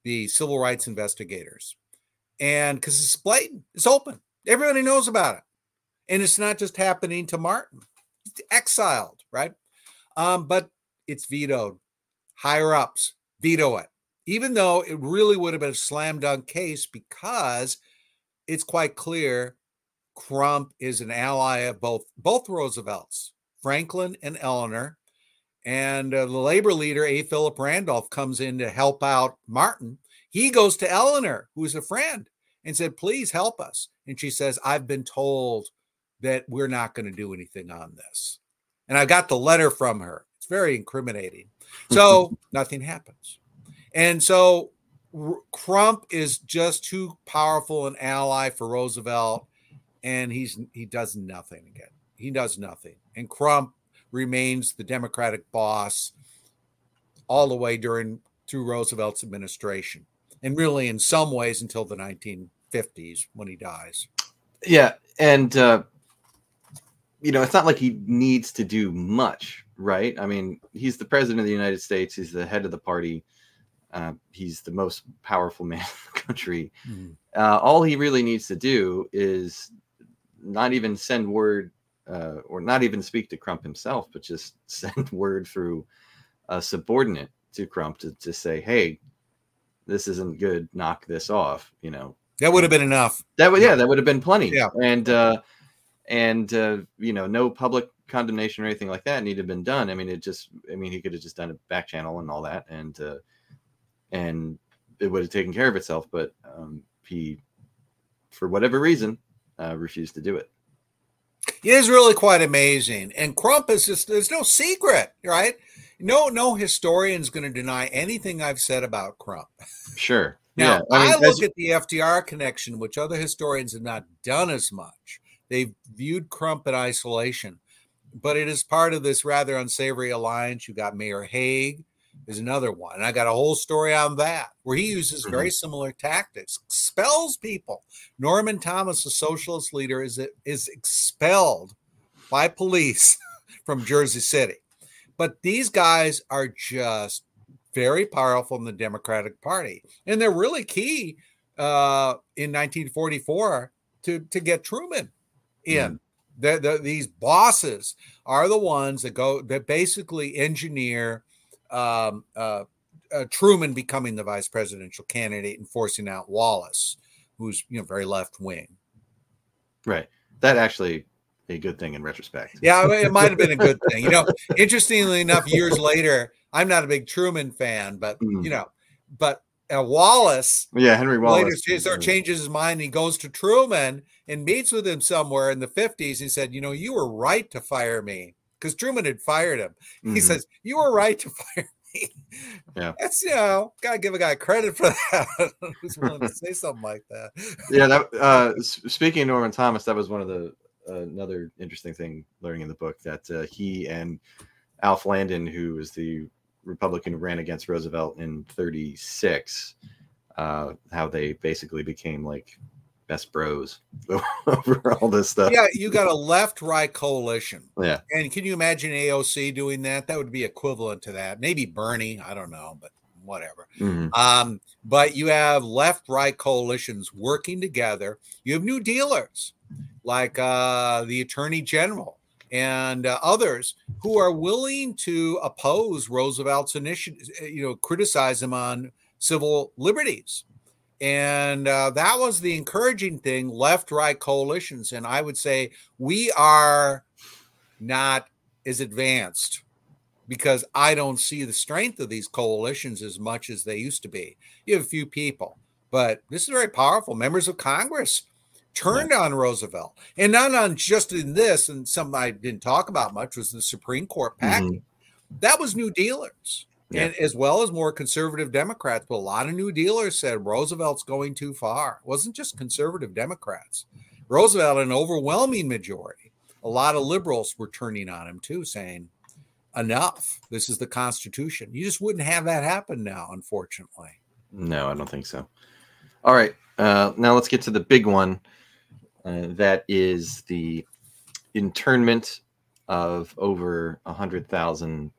the civil rights investigators, and because it's blatant, it's open, everybody knows about it, and it's not just happening to Martin, he's exiled, right? Um, but it's vetoed higher ups veto it, even though it really would have been a slam dunk case because it's quite clear Crump is an ally of both both Roosevelts, Franklin and Eleanor. And uh, the labor leader, A. Philip Randolph, comes in to help out Martin. He goes to Eleanor, who's a friend, and said, Please help us. And she says, I've been told that we're not going to do anything on this. And I got the letter from her. It's very incriminating. So [laughs] nothing happens. And so Crump is just too powerful an ally for Roosevelt, and he's he does nothing again. He does nothing, and Crump remains the Democratic boss all the way during through Roosevelt's administration, and really in some ways until the 1950s when he dies. Yeah, and uh, you know it's not like he needs to do much right? I mean, he's the president of the United States. He's the head of the party. Uh, he's the most powerful [laughs] man in the country. Mm-hmm. Uh, all he really needs to do is not even send word uh, or not even speak to Crump himself, but just [laughs] send word through a subordinate to Crump to, to say, hey, this isn't good. Knock this off. You know, that would have been enough. That would, yeah, that would have been plenty. Yeah. And, uh, and, uh, you know, no public condemnation or anything like that needed to have been done. I mean, it just, I mean, he could have just done a back channel and all that, and uh, and it would have taken care of itself. But um, he, for whatever reason, uh, refused to do it. It is really quite amazing. And Crump is just, there's no secret, right? No, no historian's going to deny anything I've said about Crump. Sure. [laughs] Now, yeah. I, mean, I look at the FDR connection, which other historians have not done as much. They've viewed Crump in isolation but it is part of this rather unsavory alliance. You got Mayor Hague is another one. And I got a whole story on that where he uses very mm-hmm. similar tactics, expels people. Norman Thomas, a socialist leader, is is expelled by police [laughs] from Jersey City. But these guys are just very powerful in the Democratic Party, and they're really key uh, in 1944 to to get Truman in. Mm the, the, these bosses are the ones that go that basically engineer um, uh, uh, Truman becoming the vice presidential candidate and forcing out Wallace, who's you know very left wing. Right. That actually a good thing in retrospect. Yeah, it might have been a good [laughs] thing. You know, interestingly enough, years later, I'm not a big Truman fan, but mm. you know, but uh, Wallace. Yeah, Henry Wallace. Later, changes, changes his mind. And he goes to Truman and meets with him somewhere in the 50s. He said, You know, you were right to fire me because Truman had fired him. Mm-hmm. He says, You were right to [laughs] fire me. Yeah. That's, you know, got to give a guy credit for [laughs] that. Who's willing to say something like that? yeah. That, uh, speaking of Norman Thomas, that was one of the, uh, another interesting thing learning in the book that uh, he and Alf Landon, who was the Republican who ran against Roosevelt in 36, uh, how they basically became like best bros [laughs] over all this stuff. Yeah, you got a left right coalition. Yeah. And can you imagine AOC doing that? That would be equivalent to that. Maybe Bernie, I don't know, but whatever. Mm-hmm. Um, but you have left right coalitions working together. You have new dealers like uh, the attorney general and uh, others who are willing to oppose Roosevelt's initiative, you know, criticize him on civil liberties. And uh, that was the encouraging thing left right coalitions. And I would say we are not as advanced because I don't see the strength of these coalitions as much as they used to be. You have a few people, but this is very powerful. Members of Congress turned on Roosevelt, and not on just in this, and something I didn't talk about much was the Supreme Court package. Mm-hmm. That was New Dealers, yeah. and as well as more conservative Democrats. But a lot of New Dealers said Roosevelt's going too far. It wasn't just conservative Democrats. Roosevelt, had an overwhelming majority. A lot of liberals were turning on him too, saying, "Enough! This is the Constitution." You just wouldn't have that happen now, unfortunately. No, I don't think so. All right, uh, now let's get to the big one uh, that is the internment of over 100,000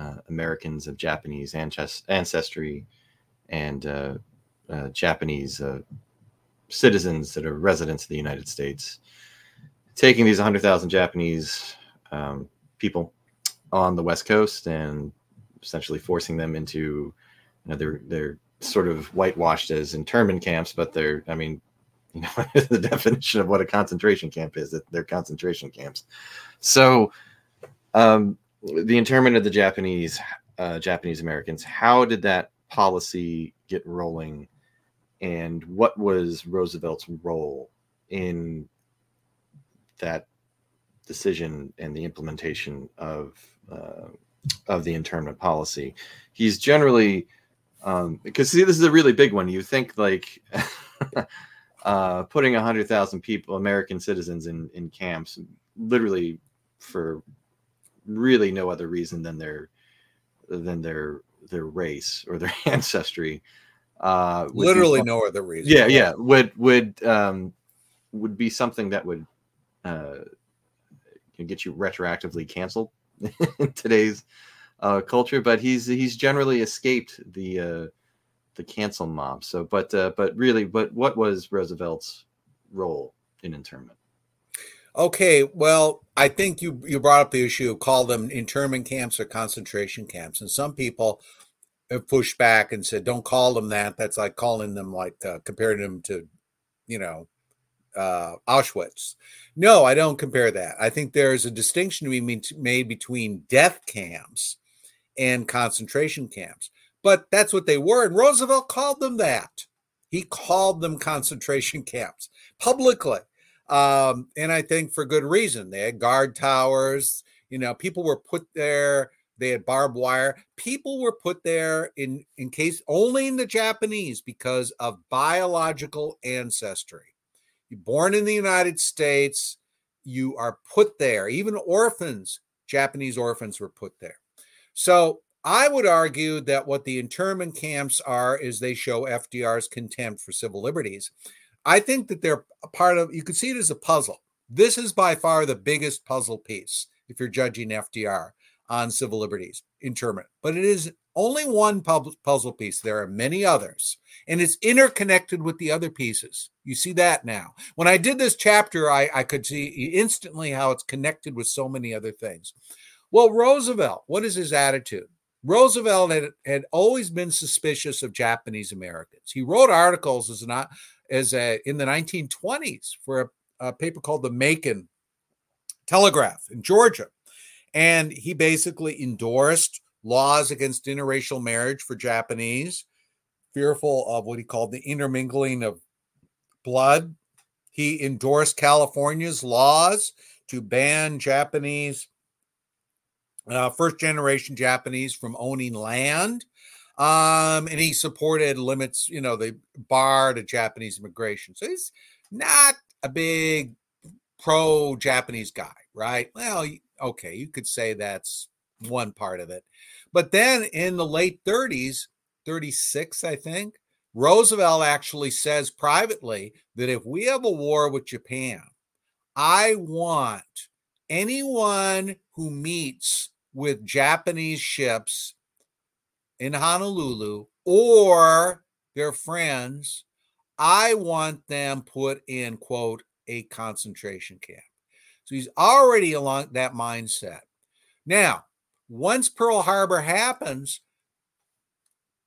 uh, Americans of Japanese ancestry and uh, uh, Japanese uh, citizens that are residents of the United States. Taking these 100,000 Japanese um, people on the West Coast and essentially forcing them into, you know, they're, they're sort of whitewashed as internment camps, but they're, I mean, [laughs] you know the definition of what a concentration camp is that they're concentration camps so um, the internment of the japanese uh, japanese americans how did that policy get rolling? And what was roosevelt's role in that decision and the implementation of uh, of the internment policy? He's generally um, because see this is a really big one. You think like [laughs] uh, putting 100,000 people, American citizens, in, in camps, literally for really no other reason than their than their their race or their [laughs] ancestry. Uh, literally be, no other reason. Yeah, yeah, would would um, would be something that would uh, get you retroactively canceled [laughs] in today's uh, culture. But he's he's generally escaped the uh, the cancel mob. So, but uh, but really, but what was Roosevelt's role in internment? Okay, well, I think you you brought up the issue of call them internment camps or concentration camps, and some people have pushed back and said, "Don't call them that. That's like calling them like uh, comparing them to, you know, uh, Auschwitz." No, I don't compare that. I think there's a distinction to be made between death camps and concentration camps but that's what they were. And Roosevelt called them that. He called them concentration [laughs] camps publicly. Um, and I think for good reason. They had guard towers, you know, people were put there, they had barbed wire. People were put there in, in case only in the Japanese because of biological ancestry. You're born in the United States, you are put there. Even orphans, Japanese orphans were put there. So I would argue that what the internment camps are is they show FDR's contempt for civil liberties. I think that they're part of, you could see it as a puzzle. This is by far the biggest puzzle piece if you're judging FDR on civil liberties internment, but it is only one puzzle piece. There are many others, and it's interconnected with the other pieces. You see that now. When I did this chapter, I, I could see instantly how it's connected with so many other things. Well, Roosevelt, what is his attitude? Roosevelt had, had always been suspicious of Japanese Americans. He wrote articles as not as a in the 1920s for a, a paper called the Macon Telegraph in Georgia, and he basically endorsed laws against interracial marriage for Japanese. fearful of what he called the intermingling of blood. He endorsed California's laws to ban Japanese, uh, first generation Japanese from owning land. Um, and he supported limits, you know, the bar to Japanese immigration. So he's not a big pro Japanese guy, right? Well, okay, you could say that's one part of it. But then in the late 30s, 36, I think, Roosevelt actually says privately that if we have a war with Japan, I want anyone who meets with Japanese ships in Honolulu or their friends, I want them put in, quote, a concentration camp. So he's already along that mindset. Now, once Pearl Harbor happens,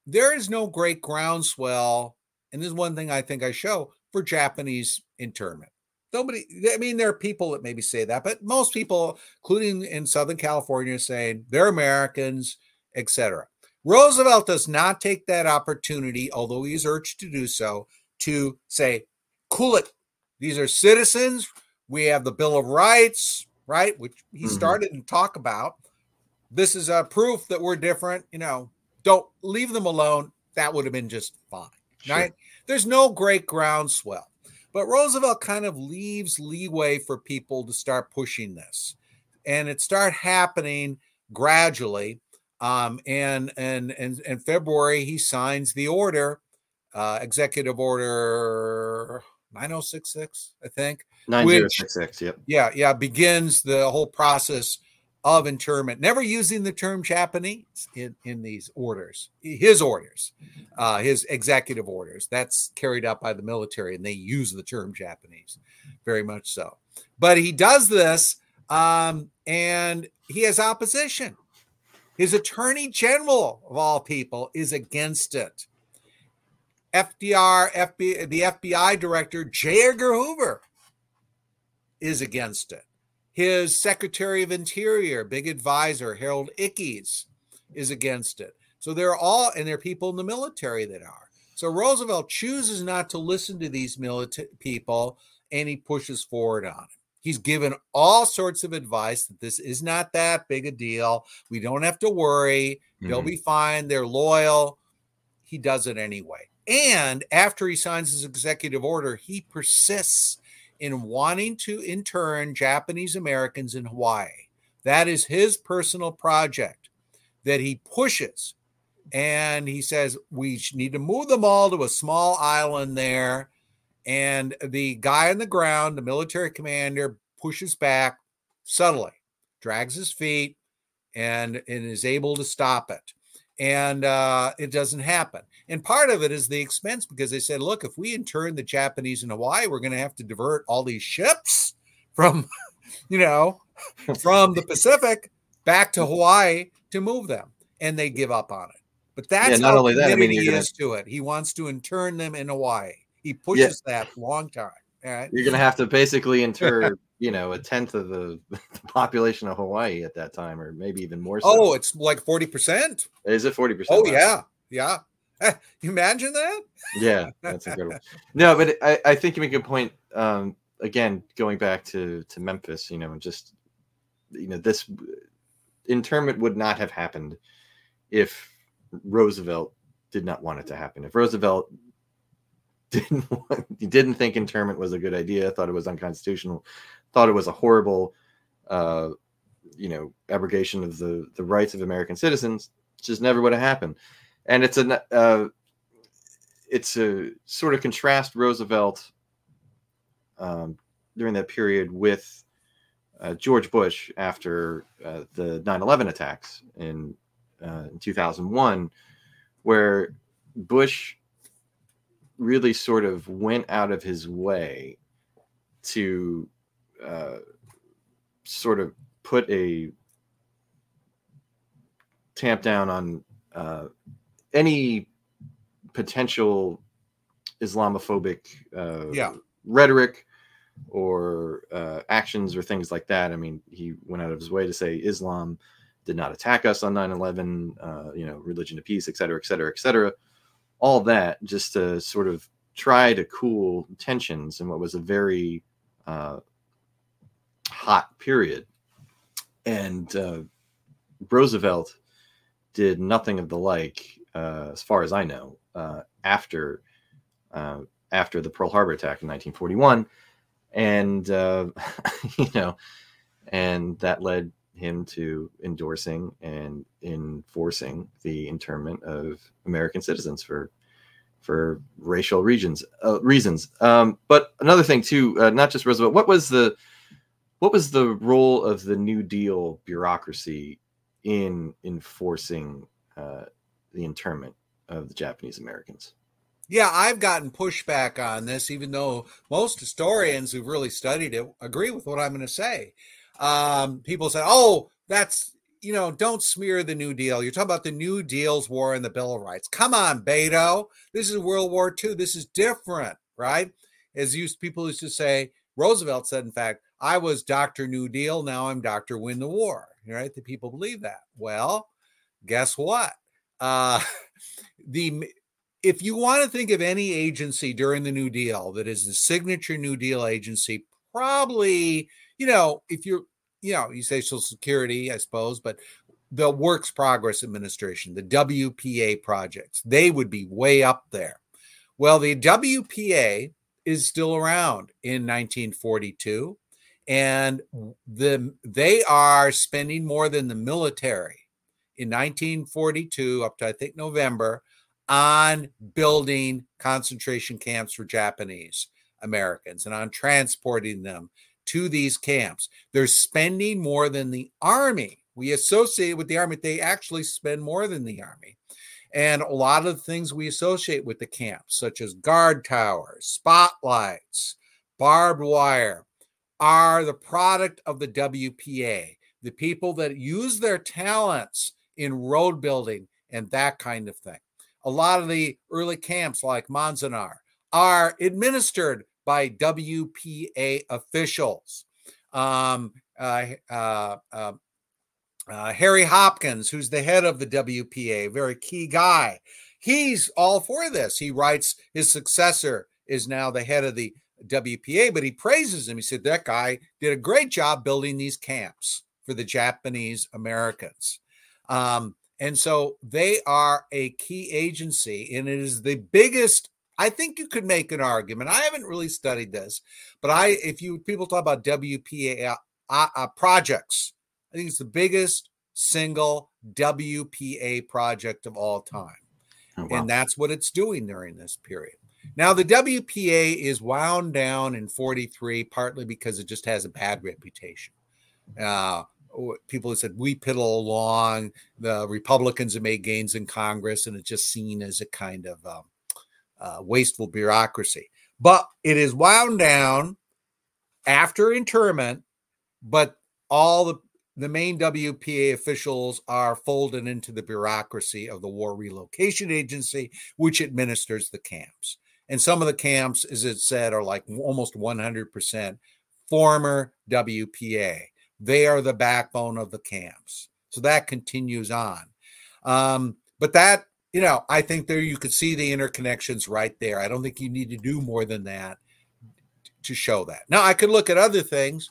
there is no great groundswell. And this is one thing I think I show for Japanese internment. Nobody, I mean, there are people that maybe say that, but most people, including in Southern California, saying they're Americans, etc. Roosevelt does not take that opportunity, although he's urged to do so, to say, cool it. These are citizens. We have the Bill of Rights, right? Which he mm-hmm. started to talk about. This is a proof that we're different. You know, don't leave them alone. That would have been just fine, sure. right? There's no great groundswell. But Roosevelt kind of leaves leeway for people to start pushing this. And it start happening gradually. Um, and and and in February, he signs the order, uh, executive order 9066, I think. 9066, yep. Yeah, yeah, begins the whole process of internment, never using the term Japanese in, in these orders, his orders, uh, his executive orders. That's carried out by the military, and they use the term Japanese very much so. But he does this, um, and he has opposition. His attorney general, of all people, is against it. FDR, FBI, the FBI director, J. Edgar Hoover, is against it. His Secretary of Interior, big advisor, Harold Ickes, is against it. So they're all, and there are people in the military that are. So Roosevelt chooses not to listen to these military people and he pushes forward on it. He's given all sorts of advice that this is not that big a deal. We don't have to worry. Mm-hmm. They'll be fine. They're loyal. He does it anyway. And after he signs his executive order, he persists in wanting to intern Japanese Americans in Hawaii. That is his personal project that he pushes. And he says, we need to move them all to a small island there. And the guy on the ground, the military commander, pushes back subtly, drags his feet, and, and is able to stop it. And uh, it doesn't happen. And part of it is the expense because they said, look, if we intern the Japanese in Hawaii, we're going to have to divert all these ships from, [laughs] you know, from the Pacific back to Hawaii to move them. And they give up on it. But that's yeah, not only that, I mean, he gonna... is to it. He wants to intern them in Hawaii. He pushes yeah. that long time. Right? You're going to have to basically inter, [laughs] you know, a tenth of the, [laughs] the, population of Hawaii at that time, or maybe even more. So. Oh, it's like 40%. Is it 40%? Oh, yeah. Yeah. [laughs] you imagine that? Yeah, that's incredible. no, but I, I think you make a good point. Um, again, going back to to Memphis, you know, just you know, this internment would not have happened if Roosevelt did not want it to happen. If Roosevelt didn't [laughs] want, he didn't think internment was a good idea, thought it was unconstitutional, thought it was a horrible uh, you know, abrogation of the the rights of American citizens, just never would have happened. And it's a uh, it's a sort of contrast Roosevelt um, during that period with uh, George Bush after uh, the 9/11 attacks in, uh, in 2001, where Bush really sort of went out of his way to uh, sort of put a tamp down on uh, any potential Islamophobic uh, yeah. rhetoric or uh, actions or things like that. I mean, he went out of his way to say Islam did not attack us on 9 11, uh, you know, religion of peace, et cetera, et cetera, et cetera. All that just to sort of try to cool tensions in what was a very uh, hot period. And uh, Roosevelt did nothing of the like, uh, as far as I know, uh, after uh, after the Pearl Harbor attack in 1941, and uh, [laughs] you know, and that led him to endorsing and enforcing the internment of American citizens for for racial regions uh, reasons. Um, but another thing too, uh, not just Roosevelt. What was the what was the role of the New Deal bureaucracy in enforcing uh, the internment of the Japanese Americans? Yeah, I've gotten pushback on this, even though most historians who've really studied it agree with what I'm going to say. Um, people said, "Oh, that's you know, don't smear the New Deal. You're talking about the New Deal's war and the Bill of Rights. Come on, Beito. This is World War II. This is different, right? As used people used to say, Roosevelt said, in fact, I was Dr. New Deal. Now I'm Dr. Win the War. Right? The people believe that. Well, guess what? Uh, [laughs] the if you want to think of any agency during the New Deal that is the signature New Deal agency, probably, you know, if you're you know, you say Social Security, I suppose, but the Works Progress Administration, the WPA projects, they would be way up there. Well, the WPA is still around in 1942, and the they are spending more than the military in 1942 up to I think November on building concentration camps for Japanese Americans and on transporting them to these camps. They're spending more than the army. We associate with the army, they actually spend more than the army. And a lot of the things we associate with the camps, such as guard towers, spotlights, barbed wire, are the product of the WPA, the people that use their talents in road building and that kind of thing. A lot of the early camps, like Manzanar, are administered by WPA officials. Um, uh, uh, uh, Harry Hopkins, who's the head of the WPA, very key guy. He's all for this. He writes his successor is now the head of the WPA, but he praises him. He said that guy did a great job building these camps for the Japanese Americans. Um, and so they are a key agency, and it is the biggest I think you could make an argument. I haven't really studied this, but I, if you people talk about WPA uh, uh, projects, I think it's the biggest single WPA project of all time. Oh, wow. And that's what it's doing during this period. Now, the WPA is wound down in 43, partly because it just has a bad reputation. Uh, people have said we piddle along, the Republicans have made gains in Congress, and it's just seen as a kind of um, uh, wasteful bureaucracy. But it is wound down after interment, but all the the main WPA officials are folded into the bureaucracy of the War Relocation Agency, which administers the camps. And some of the camps, as it said, are like almost 100% former WPA. They are the backbone of the camps. So that continues on. Um, but that you know, I think there you could see the interconnections right there. I don't think you need to do more than that to show that. Now, I could look at other things.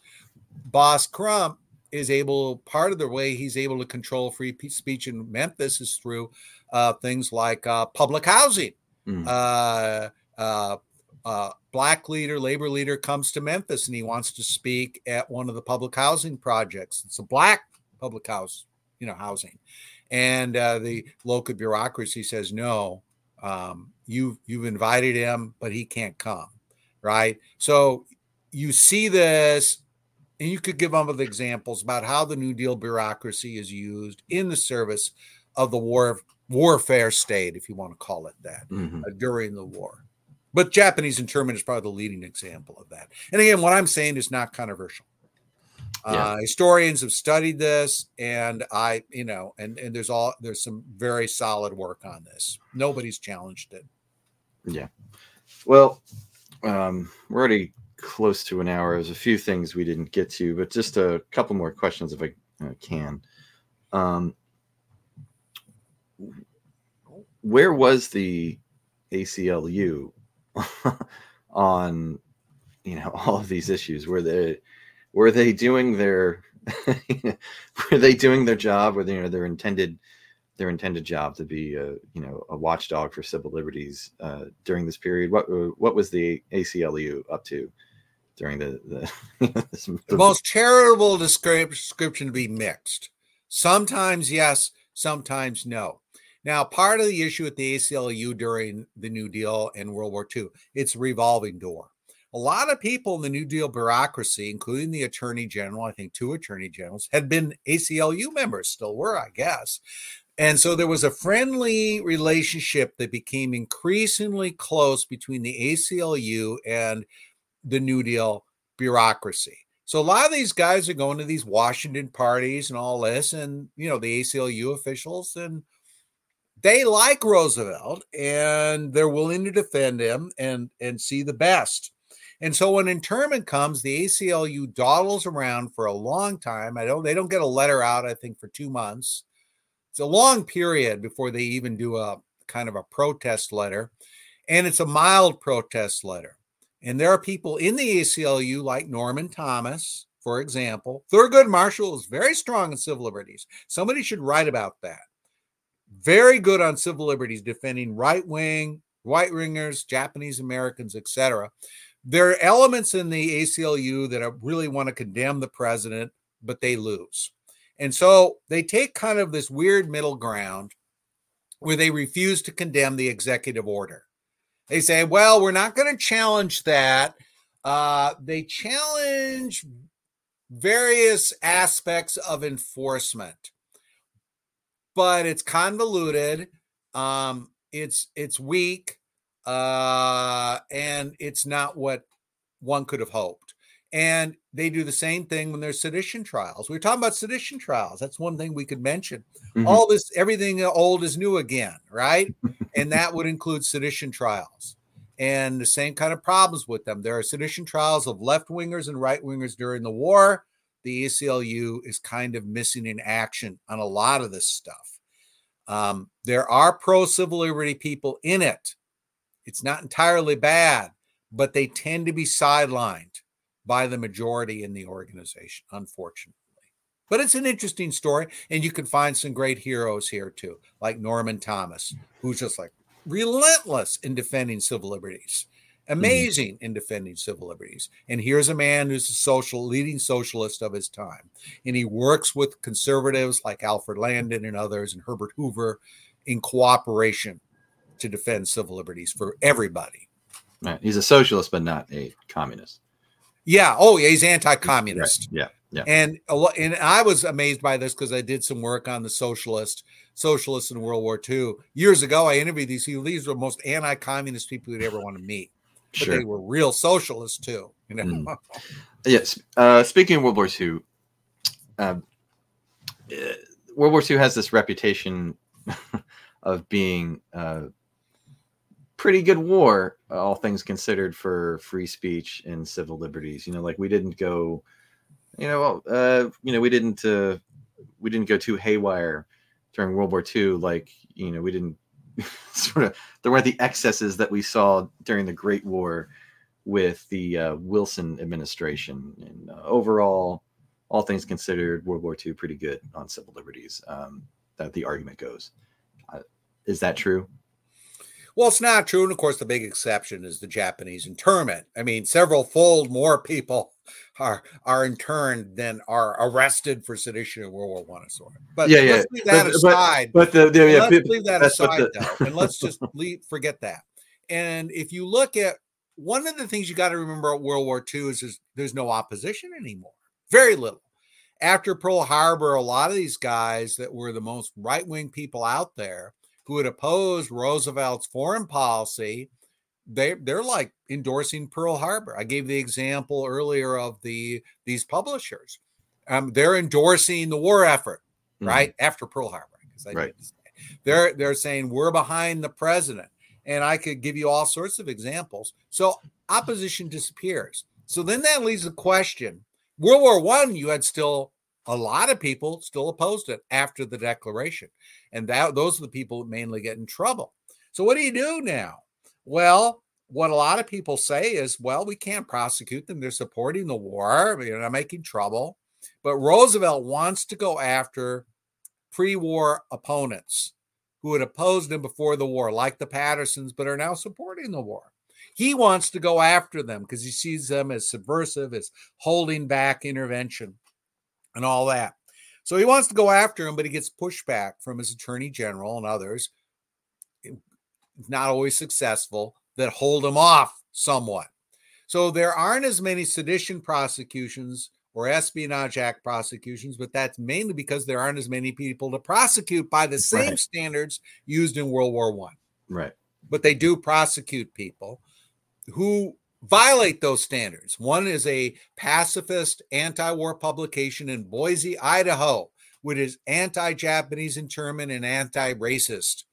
Boss Crump is able, part of the way he's able to control free speech in Memphis is through uh, things like uh, public housing. Mm. Uh, uh, uh, black leader, labor leader comes to Memphis and he wants to speak at one of the public housing projects. It's a black public house, you know, housing and uh, the local bureaucracy says no um, you you've invited him but he can't come right? So you see this and you could give other examples about how the new deal bureaucracy is used in the service of the war warfare state if you want to call it that mm-hmm. uh, during the war. But japanese internment is probably the leading example of that. And again what i'm saying is not controversial yeah. Uh, historians have studied this, and I, you know, and and there's all there's some very solid work on this. Nobody's challenged it. Yeah. Well, um, we're already close to an hour. There's a few things we didn't get to, but just a couple more questions if I uh, can. Um, where was the ACLU [laughs] on you know [laughs] all of these issues? Were they were they doing their [laughs] were they doing their job? Were they you know their intended their intended job to be a you know a watchdog for civil liberties uh, during this period? What what was the ACLU up to during the the, [laughs] the most charitable description to be mixed? Sometimes yes, sometimes no. Now, part of the issue with the ACLU during the New Deal and World War II, it's a revolving door. A lot of people in the New Deal bureaucracy, including the Attorney General, I think two Attorney Generals, had been ACLU members, still were, I guess. And so there was a friendly relationship that became increasingly close between the ACLU and the New Deal bureaucracy. So a lot of these guys are going to these Washington parties and all this, and you know, the ACLU officials, and they like Roosevelt and they're willing to defend him and and see the best. And so when internment comes, the ACLU dawdles around for a long time. I don't they don't get a letter out, I think, for two months. It's a long period before they even do a kind of a protest letter. And it's a mild protest letter. And there are people in the ACLU like Norman Thomas, for example. Thurgood Marshall is very strong in civil liberties. Somebody should write about that. Very good on civil liberties, defending right wing, white wingers, Japanese Americans, etc. There are elements in the ACLU that really want to condemn the president, but they lose. And so they take kind of this weird middle ground where they refuse to condemn the executive order. They say, well, we're not going to challenge that. Uh, they challenge various aspects of enforcement, but it's convoluted. Um, it's it's weak, uh, and it's not what one could have hoped. And they do the same thing when there's sedition trials. We are talking about sedition trials. That's one thing we could mention. Mm-hmm. All this, everything old is new again, right? [laughs] and that would include sedition trials and the same kind of problems with them. There are sedition trials of left wingers and right wingers during the war. The ACLU is kind of missing in action on a lot of this stuff. Um, there are pro civil liberty people in it. It's not entirely bad, but they tend to be sidelined by the majority in the organization, unfortunately. But it's an interesting story, and you can find some great heroes here too, like Norman Thomas, who's just like relentless in defending civil liberties, mm-hmm. amazing mm-hmm. in defending civil liberties. And here's a man who's a social leading socialist of his time, and he works with conservatives like Alfred Landon and others, and Herbert Hoover, in cooperation to defend civil liberties for everybody. Right. He's a socialist, but not a communist. Yeah. Oh, yeah. He's anti-communist. Right. Yeah. Yeah. And a lot, and I was amazed by this because I did some work on the socialist socialists in World War II years ago. I interviewed these people. These were the most anti-communist people you'd ever want to meet. But sure. they were real socialists too. You know. Mm. [laughs] Yes. Uh, speaking of World War II, um, uh, World War II has this reputation [laughs] of being uh, pretty good war, all things considered, for free speech and civil liberties. You know, like we didn't go, you know, uh, you know, we didn't, uh, we didn't go too haywire during World War II. Like, you know, we didn't [laughs] sort of there weren't the excesses that we saw during the Great War with the uh, Wilson administration. And uh, overall, all things considered, World War II pretty good on civil liberties. Um, that the argument goes. Uh, is that true? Well, it's not true. And of course, the big exception is the Japanese internment. I mean, several fold more people [laughs] are are interned than are arrested for sedition in World War One and so on. But yeah, let's yeah. leave that but, aside. But, but the, the yeah, let's leave that aside the... though, and let's just [laughs] leave forget that. And if you look at one of the things you got to remember about World War II is, is there's no opposition anymore. Very little. After Pearl Harbor, a lot of these guys that were the most right wing people out there who had opposed Roosevelt's foreign policy, they they're like endorsing Pearl Harbor. I gave the example earlier of the these publishers. Um, they're endorsing the war effort, mm-hmm. right after Pearl Harbor. Right. They're they're saying we're behind the president, and I could give you all sorts of examples. So opposition disappears. So then that leaves the question: World War One, you had still a lot of people still opposed it after the declaration and that those are the people that mainly get in trouble so what do you do now Well, what a lot of people say is, well, we can't prosecute them. They're supporting the war. They're not making trouble. But Roosevelt wants to go after pre war opponents who had opposed him before the war, like the Pattersons, but are now supporting the war. He wants to go after them because he sees them as subversive, as holding back intervention and all that. So he wants to go after him, but he gets pushback from his attorney general and others, eh, not always successful, that hold him off somewhat. So there aren't as many sedition prosecutions or Espionage Act prosecutions, but that's mainly because there aren't as many people to prosecute by the same right. standards used in World War One. Right. But they do prosecute people who violate those standards. One is a pacifist anti-war publication in Boise, Idaho, which is anti-Japanese internment and anti-racist.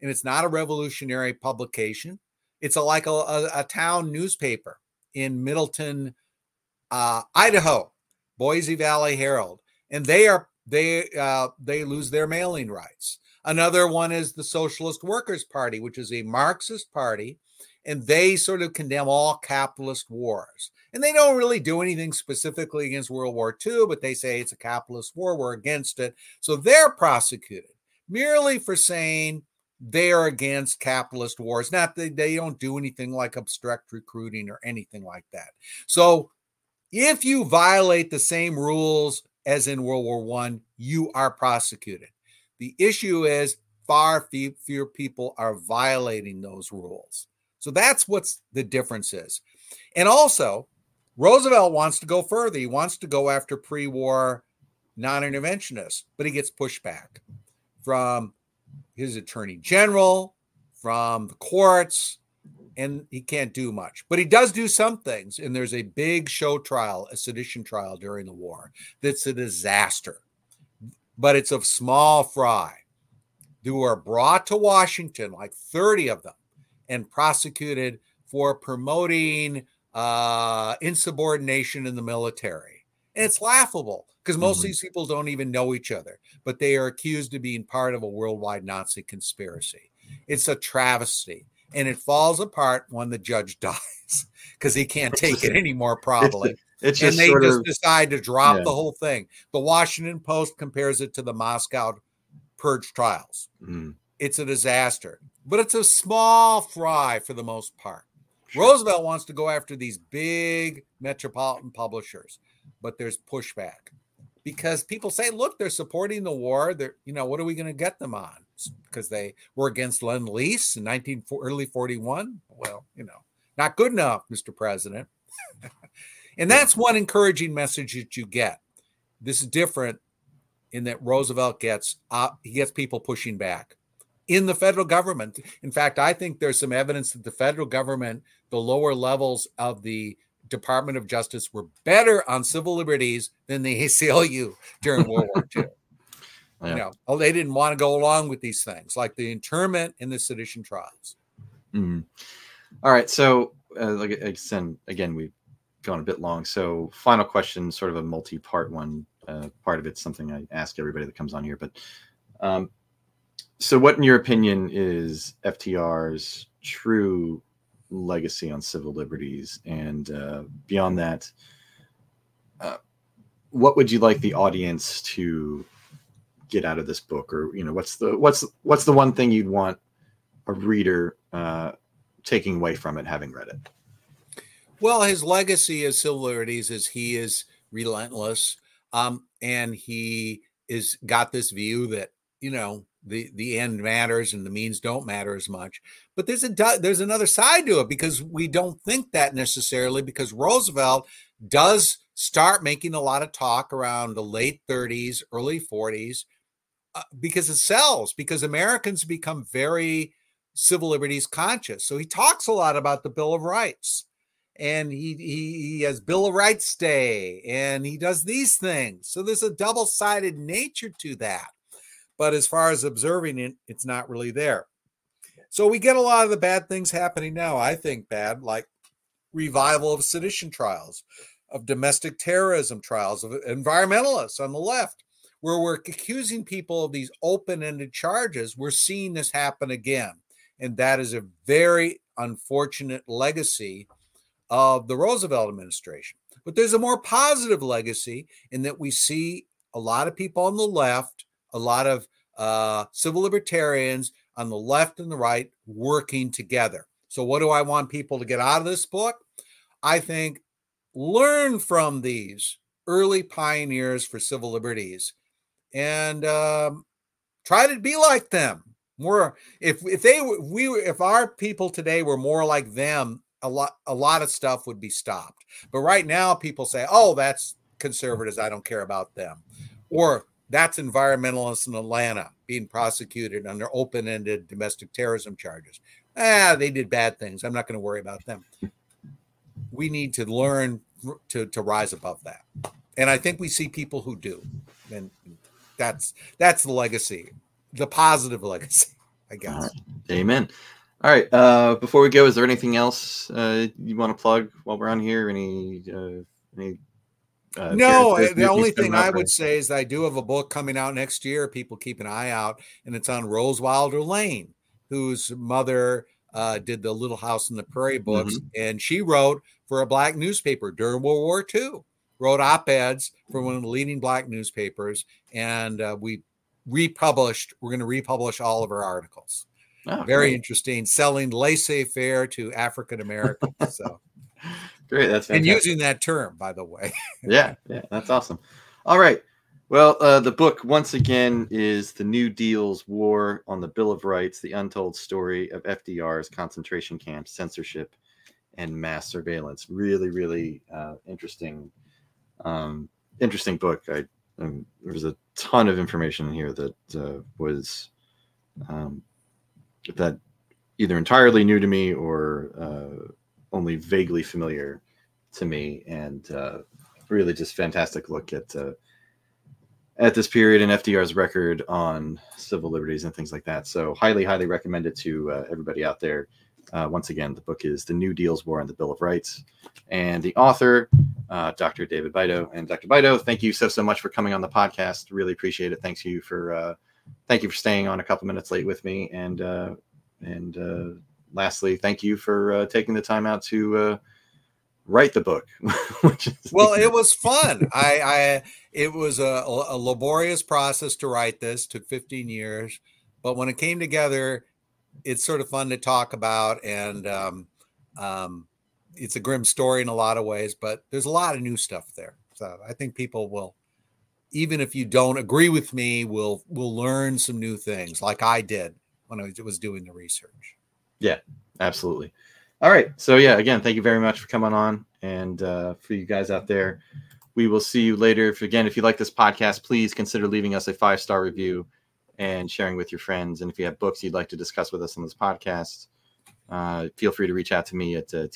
And it's not a revolutionary publication. It's a, like a, a, a town newspaper in Middleton, uh, Idaho, Boise Valley Herald, and they are they uh, they lose their mailing rights. Another one is the Socialist Workers Party, which is a Marxist party and they sort of condemn all capitalist wars. And they don't really do anything specifically against World War II, but they say it's a capitalist war, we're against it. So they're prosecuted merely for saying they're against capitalist wars. Not that they don't do anything like obstruct recruiting or anything like that. So if you violate the same rules as in World War One, you are prosecuted. The issue is far fewer people are violating those rules. So that's what's the difference is. And also, Roosevelt wants to go further. He wants to go after pre war non interventionists, but he gets pushback from his attorney general, from the courts, and he can't do much. But he does do some things. And there's a big show trial, a sedition trial during the war, that's a disaster. But it's of small fry who are brought to Washington, like 30 of them and prosecuted for promoting uh, insubordination in the military. And it's laughable because most mm-hmm. of these people don't even know each other, but they are accused of being part of a worldwide Nazi conspiracy. It's a travesty. And it falls apart when the judge [laughs] dies because he can't take it anymore, probably. It's, it's and they just of, decide to drop yeah. the whole thing. The Washington Post compares it to the Moscow purge trials. Mm. It's a disaster but it's a small fry for the most part. Sure. Roosevelt wants to go after these big metropolitan publishers, but there's pushback because people say, look, they're supporting the war. They're, you know, what are we going to get them on? Because they were against Lend Lease in 19 early 41. Well, you know, not good enough, Mr. President. [laughs] and that's one encouraging message that you get. This is different in that Roosevelt gets uh, he gets people pushing back in the federal government. In fact, I think there's some evidence that the federal government, the lower levels of the Department of Justice, were better on civil liberties than the [laughs] ACLU during World War [laughs] II. Yeah. You know, oh, they didn't want to go along with these things, like the internment and the sedition trials. Mm-hmm. All right, so uh, like I said, again, we've gone a bit long. So, final question, sort of a multi-part one. Uh, part of it's something I ask everybody that comes on here, but um, so, what, in your opinion, is FDR's true legacy on civil liberties? And uh, beyond that, uh, what would you like the audience to get out of this book, or you know, what's the what's what's the one thing you'd want a reader uh, taking away from it, having read it? Well, his legacy of civil liberties is he is relentless, um, and he is got this view that you know the the end matters and the means don't matter as much. But there's a there's another side to it because we don't think that necessarily because Roosevelt does start making a lot of talk around the late 30s early 40s uh, because it sells because Americans become very civil liberties conscious. So he talks a lot about the bill of rights and he, he he has bill of rights day and he does these things. So there's a double-sided nature to that but as far as observing it, it's not really there. So we get a lot of the bad things happening now. I think bad, like revival of sedition trials, of domestic terrorism trials, of environmentalists on the left, where we're accusing people of these open ended charges. We're seeing this happen again. And that is a very unfortunate legacy of the Roosevelt administration. But there's a more positive legacy in that we see a lot of people on the left, a lot of uh, civil libertarians on the left and the right working together. So, what do I want people to get out of this book? I think learn from these early pioneers for civil liberties and um, try to be like them. More if if they we if our people today were more like them, a lot a lot of stuff would be stopped. But right now, people say, "Oh, that's conservatives. I don't care about them," or that's environmentalists in Atlanta being prosecuted under open-ended domestic terrorism charges. Ah, they did bad things. I'm not going to worry about them. We need to learn to to rise above that, and I think we see people who do, and that's that's the legacy, the positive legacy, I guess. Right. Amen. All right. Uh, before we go, is there anything else uh, you want to plug while we're on here? Any uh, any uh, no, uh, the only thing I would say is I do have a book coming out next year. People keep an eye out, and it's on Rose Wilder Lane, whose mother uh, did the Little House in the Prairie books, mm-hmm. and she wrote for a black newspaper during World War II. Wrote op-eds for one of the leading black newspapers, and uh, we republished. We're going to republish all of her articles. Oh, Very great. interesting. Selling laissez-faire to African Americans. So. [laughs] Great. That's fantastic. and using that term, by the way. [laughs] yeah, yeah, that's awesome. All right. Well, uh, the book once again is the New Deal's War on the Bill of Rights: The Untold Story of FDR's Concentration Camps, Censorship, and Mass Surveillance. Really, really uh, interesting, um, interesting book. I um, there was a ton of information in here that uh, was um, that either entirely new to me or uh, only vaguely familiar to me, and uh, really just fantastic look at uh, at this period and FDR's record on civil liberties and things like that. So highly, highly recommend it to uh, everybody out there. Uh, once again, the book is The New Deal's War on the Bill of Rights, and the author, uh, Dr. David Beito. And Dr. Beito, thank you so so much for coming on the podcast. Really appreciate it. Thanks you for uh, thank you for staying on a couple minutes late with me, and uh, and lastly, thank you for uh, taking the time out to uh, write the book. [laughs] well, it was fun. I, I it was a, a, laborious process to write this. Took 15 years, but when it came together, it's sort of fun to talk about, and um, um, it's a grim story in a lot of ways. But there's a lot of new stuff there, so I think people will. Even if you don't agree with me, will will learn some new things, like I did when I was doing the research. Yeah, absolutely. All right. So yeah, again, thank you very much for coming on, and uh, for you guys out there, we will see you later. If again, if you like this podcast, please consider leaving us a five star review and sharing with your friends. And if you have books you'd like to discuss with us on this podcast, uh, feel free to reach out to me at uh.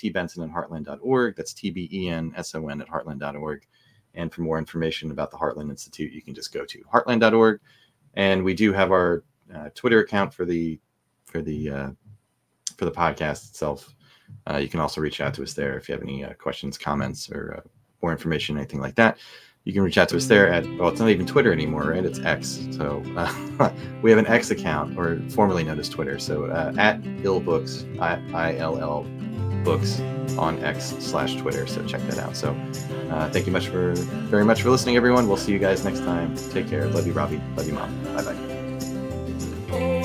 That's T B E N S O N at heartland.org. And for more information about the Heartland Institute, you can just go to heartland.org. And we do have our uh, Twitter account for the for the uh, for the podcast itself. Uh, you can also reach out to us there if you have any uh, questions, comments, or uh, more information, anything like that. You can reach out to us there at well, it's not even Twitter anymore, right? It's X. So [laughs] we have an X account, or formerly known as Twitter. So uh, at Ill Books, I, I L L Books on X slash Twitter. So check that out. So uh, thank you much for very much for listening, everyone. We'll see you guys next time. Take care. Love you, Robbie. Love you, Mom. Bye bye.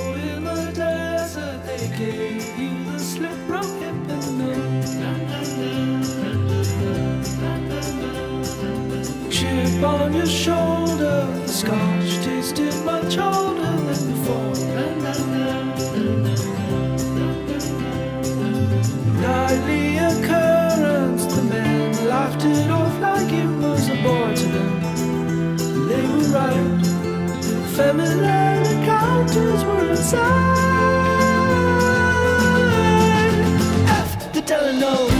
On your shoulder. The scotch tasted much older than before. Nightly occurrence, the men laughed it off like it was a bore to them. They were right. Feminine encounters were inside. F the Delano.